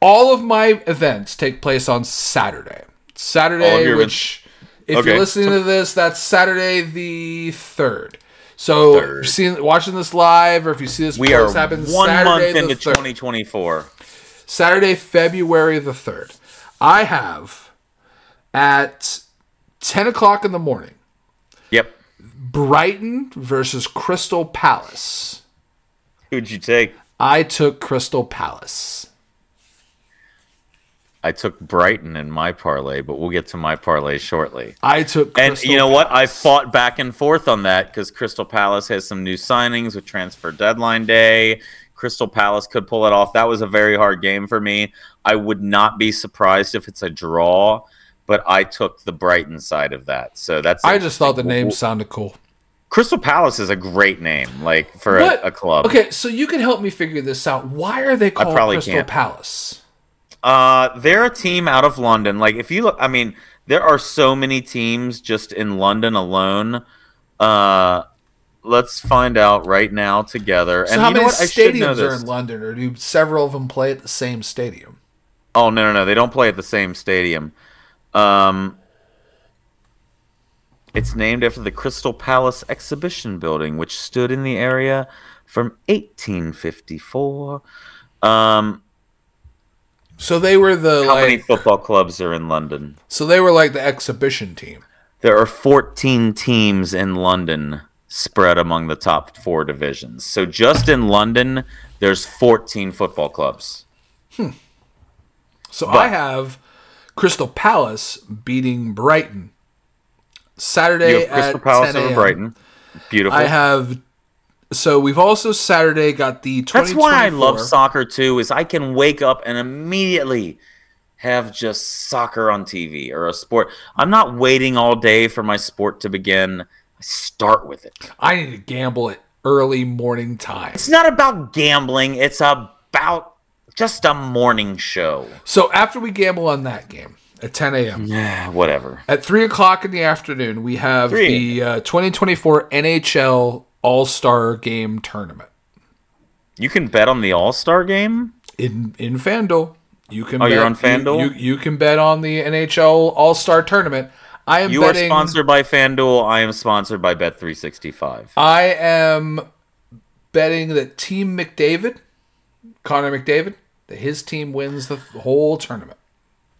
All of my events take place on Saturday. Saturday, which, if Okay, you're listening to this, that's Saturday the third. So, Third. seeing, watching this live, or if you see this We are post happen one Saturday month into 3rd. 2024. Saturday, February the 3rd. I have at 10 o'clock in the morning Yep. Brighton versus Crystal Palace. Who'd you take? I took Crystal Palace. I took Brighton in my parlay, but we'll get to my parlay shortly. I took And you know what? I fought back and forth on that because Crystal Palace has some new signings with transfer deadline day. Crystal Palace could pull it off. That was a very hard game for me. I would not be surprised if it's a draw, but I took the Brighton side of that. So that's. I just thought the name sounded cool. Crystal Palace is a great name, like for What? a, a club. Okay, so you can help me figure this out. Why are they called probably Crystal can't. Palace? Uh, they're a team out of London. Like if you look, I mean, there are so many teams just in London alone. Uh, let's find out right now together. So and how you know many what? I should stadiums are in London, or do several of them play at the same stadium? Oh no, no, no! They don't play at the same stadium. Um, it's named after the Crystal Palace Exhibition Building, which stood in the area from 1854. Um, So they were the how many like. football clubs are in London? So they were like the exhibition team. There are 14 teams in London spread among the top four divisions. So just in London, there's 14 football clubs. Hmm. So I have Crystal Palace beating Brighton Saturday You have Crystal at Palace 10 over a.m. Brighton. Beautiful. I have. So we've also Saturday got the. That's why I love soccer too. Is I can wake up and immediately have just soccer on TV or a sport. I'm not waiting all day for my sport to begin. I start with it. I need to gamble at early morning time. It's not about gambling. It's about just a morning show. So after we gamble on that game at 10 a.m. Yeah, whatever. At three o'clock in the afternoon, we have Three. the uh, 2024 NHL All Star Game Tournament You can bet on the All Star game. in in FanDuel. You can. Oh, you're bet- on FanDuel? You, you, you can bet on the NHL All Star Tournament. I am You betting. are sponsored by FanDuel. I am sponsored by Bet365. I am betting that Team McDavid, Connor McDavid, that his team wins the whole tournament.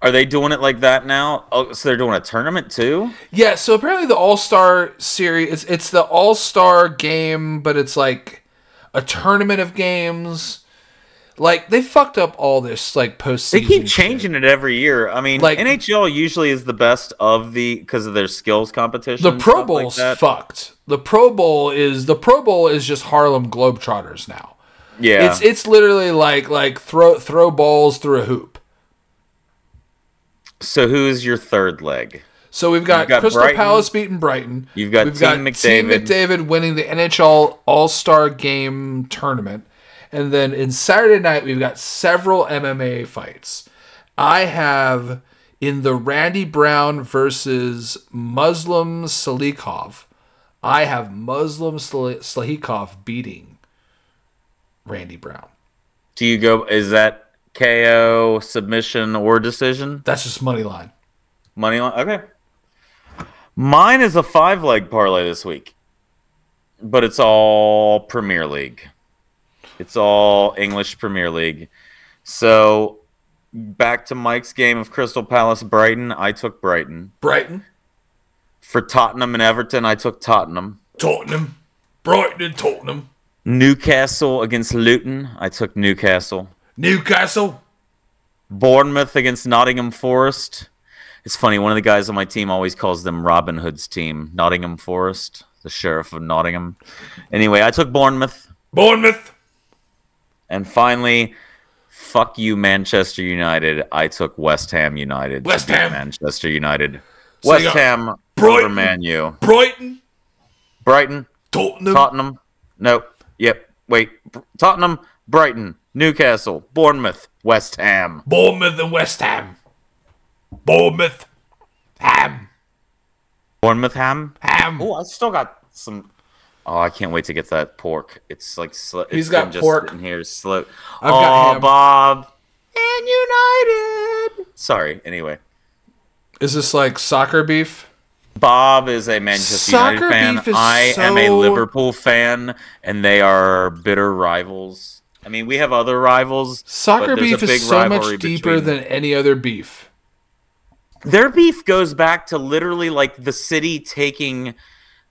Are they doing it like that now? Oh, so they're doing a tournament too? Yeah, so apparently the All Star series it's it's the All Star game, but it's like a tournament of games. Like they fucked up all this like postseason. They keep shit. changing it every year. I mean, Like- NHL usually is the best of the because of their skills competition. The Pro stuff like Bowl's fucked. The Pro Bowl is the Pro Bowl is just Harlem Globetrotters now. Yeah, It's it's literally like like throw throw balls through a hoop. So who is your third leg? So we've got, got Crystal Brighton. Palace beating Brighton. You've got we've Team got Team McDavid. McDavid winning the NHL All Star Game tournament, and then in Saturday night we've got several MMA fights. I have in the Randy Brown versus Muslim Salikhov. I have Muslim Sal- Salikhov beating Randy Brown. Do you go? Is that KO submission or decision? That's just money line. Money line. Okay. Mine is a five leg parlay this week, but it's all Premier League. It's all English Premier League. So back to Mike's game of Crystal Palace Brighton. I took Brighton. Brighton, For Tottenham and Everton, I took Tottenham. Tottenham, Brighton, and Tottenham, Newcastle against Luton, I took Newcastle. Newcastle. Bournemouth against Nottingham Forest. It's funny, one of the guys on my team always calls them Robin Hood's team, Nottingham Forest, the sheriff of Nottingham. Anyway, I took Bournemouth. Bournemouth. And finally, fuck you, Manchester United. I took West Ham United. West Ham. Manchester United. So West Ham over Brighton. Man U. Brighton, Brighton, Tottenham, Tottenham. Nope. Yep. Wait. Tottenham, Brighton, Newcastle, Bournemouth, West Ham. Bournemouth and West Ham. Bournemouth. Ham. Bournemouth Ham. Ham. Oh, I still got some. Oh, I can't wait to get that pork. It's like sl- He's got just pork. sitting here slow. I've oh, got. Bob and United. Sorry. Anyway, Is this like soccer beef? Bob is a Manchester Soccer United fan. beef is I am a Liverpool fan, and they are bitter rivals. I mean, we have other rivals. Soccer but there's a beef is so much deeper than any other beef. Their beef goes back to literally like the city taking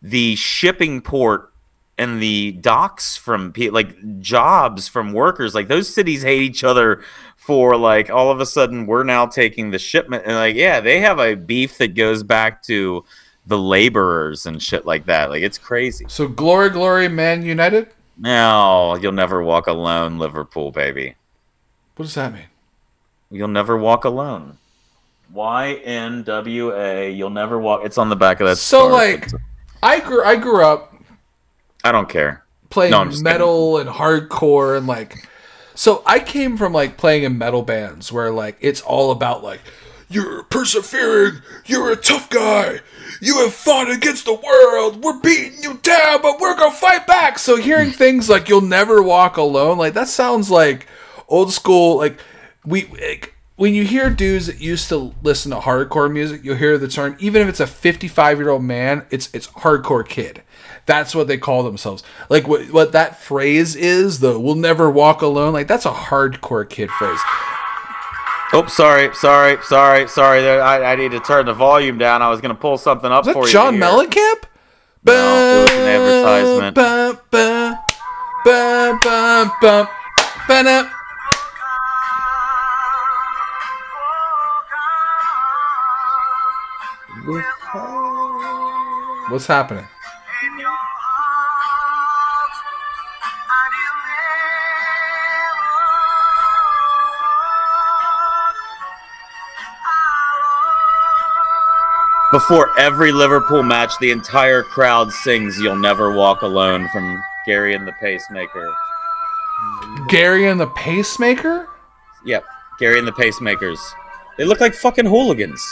the shipping port and the docks from like jobs from workers. Like those cities hate each other for like all of a sudden we're now taking the shipment and like yeah, they have a beef that goes back to the laborers and shit like that. Like it's crazy. So glory, glory, Man United. No, you'll never walk alone, Liverpool baby. What does that mean? You'll never walk alone. Y N W A. You'll never walk. It's on the back of that. So scarf. like, I grew I grew up I don't care. playing No, metal and hardcore and like so I came from like playing in metal bands where like it's all about like you're persevering, you're a tough guy, you have fought against the world, we're beating you down, but we're gonna fight back. So hearing hmm. things like you'll never walk alone, like that sounds like old school like we like, when you hear dudes that used to listen to hardcore music, you'll hear the term even if it's a 55 year old man, it's it's hardcore kid. That's what they call themselves. Like what what that phrase is, the "we'll never walk alone." Like that's a hardcore kid phrase. Oh, sorry, sorry, sorry, sorry. There, I, I need to turn the volume down. I was gonna pull something up Is for you. John. Mellencamp? No, it was an advertisement. Ba, ba, ba, ba, ba, ba, na. What's happening? Before every Liverpool match, the entire crowd sings "You'll Never Walk Alone" from Gerry and the Pacemaker. Gerry and the Pacemaker? Yep, Gerry and the Pacemakers. They look like fucking hooligans.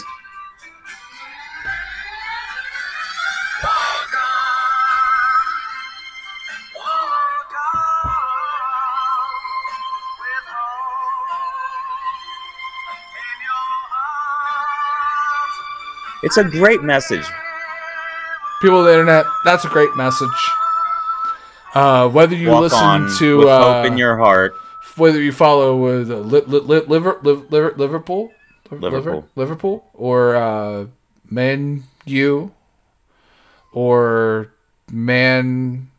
It's a great message. People of the internet, that's a great message. Uh, whether you Walk listen to with uh, hope in your heart. whether you follow with uh, li- li- li- liver, liv- liver, Liverpool, Liverpool. Liverpool, or uh, Man U, or Man.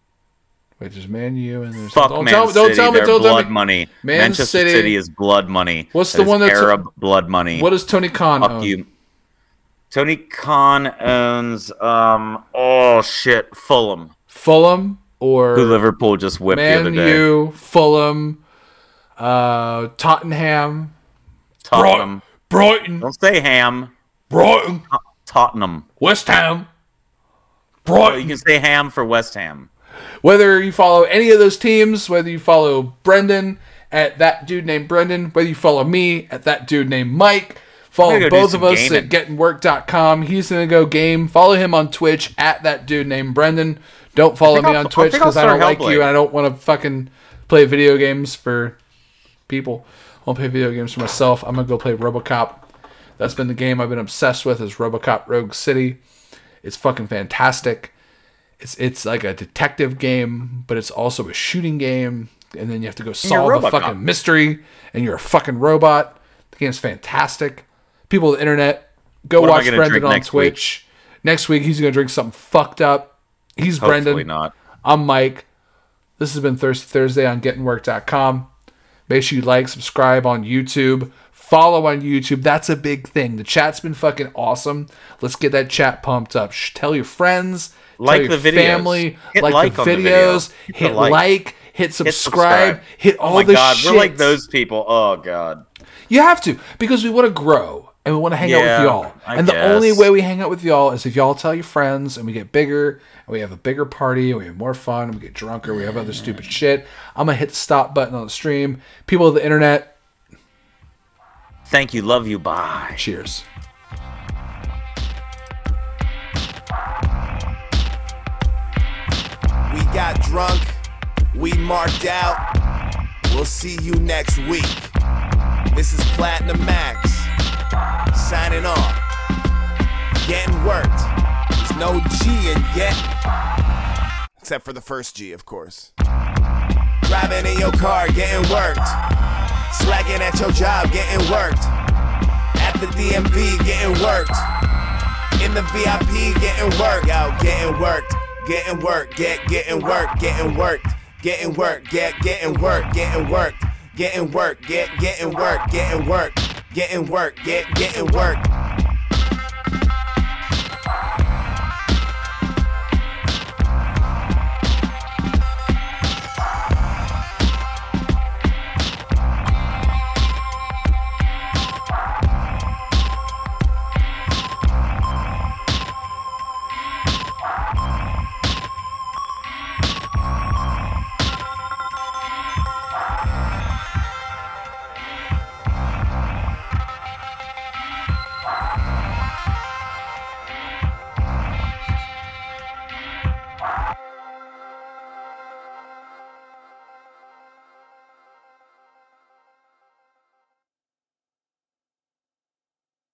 Wait, there's Man U and there's Fuck don't Man tell, City. don't tell me, don't tell blood me. money. Man Manchester City- City. is blood money. What's That the one that's- Arab blood money? What does Tony Khan Fuck own? you. Tony Khan owns um oh shit Fulham, Fulham or who Liverpool just whipped the other day. U, Fulham, uh, Tottenham, Tottenham. Brighton, Don't say ham. Brighton, Tottenham. West Ham, Brighton. you can say ham for West Ham. Whether you follow any of those teams, whether you follow Brendon at that dude named Brendon, whether you follow me at that dude named Mike, follow I'm gonna go do both of us gaming. at gettingwork.com. He's going to go game. Follow him on Twitch at that dude named Brendon. Don't follow me I'll- on Twitch I'll because I don't like you and I don't want to fucking play video games for people. I to play video games for myself. I'm going to go play Robocop. That's been the game I've been obsessed with is Robocop Rogue City. It's fucking fantastic. It's it's like a detective game, but it's also a shooting game, and then you have to go solve a fucking mystery, and you're a fucking robot. The game's fantastic. People on the internet, go What watch Brendon on next week? Twitch. Next week he's gonna drink something fucked up. He's Hopefully Brendon. not. I'm Mike. This has been Thirsty Thursday on GettingWork.com. Make sure you like, subscribe on YouTube, follow on YouTube. That's a big thing. The chat's been fucking awesome. Let's get that chat pumped up. Shh, tell your friends, Like tell your the videos. family, Hit like, like the on the video. videos, Hit hit like. like. hit subscribe, subscribe. hit all oh my the god, shit. we're like those people. Oh god. You have to because we want to grow and we want to hang out with y'all. I and the only way we hang out with y'all is if y'all tell your friends and we get bigger and we have a bigger party and we have more fun, and we get drunker, we have other stupid shit. I'm gonna hit the stop button on the stream. People of the internet, Thank you. Love you. Bye. cheers. We got drunk, we marked out. We'll see you next week. This is Platinum Max signing off. Getting worked. There's no G in get, except for the first G, of course. Driving in your car, getting worked. Slacking at your job, getting worked. At the DMV, getting worked. In the VIP, getting worked. Out, getting worked. Getting worked. Get, getting worked. Getting worked. Getting worked. Get, getting worked. Getting worked. Getting worked. Get, getting worked. Getting worked getting work, get getting work.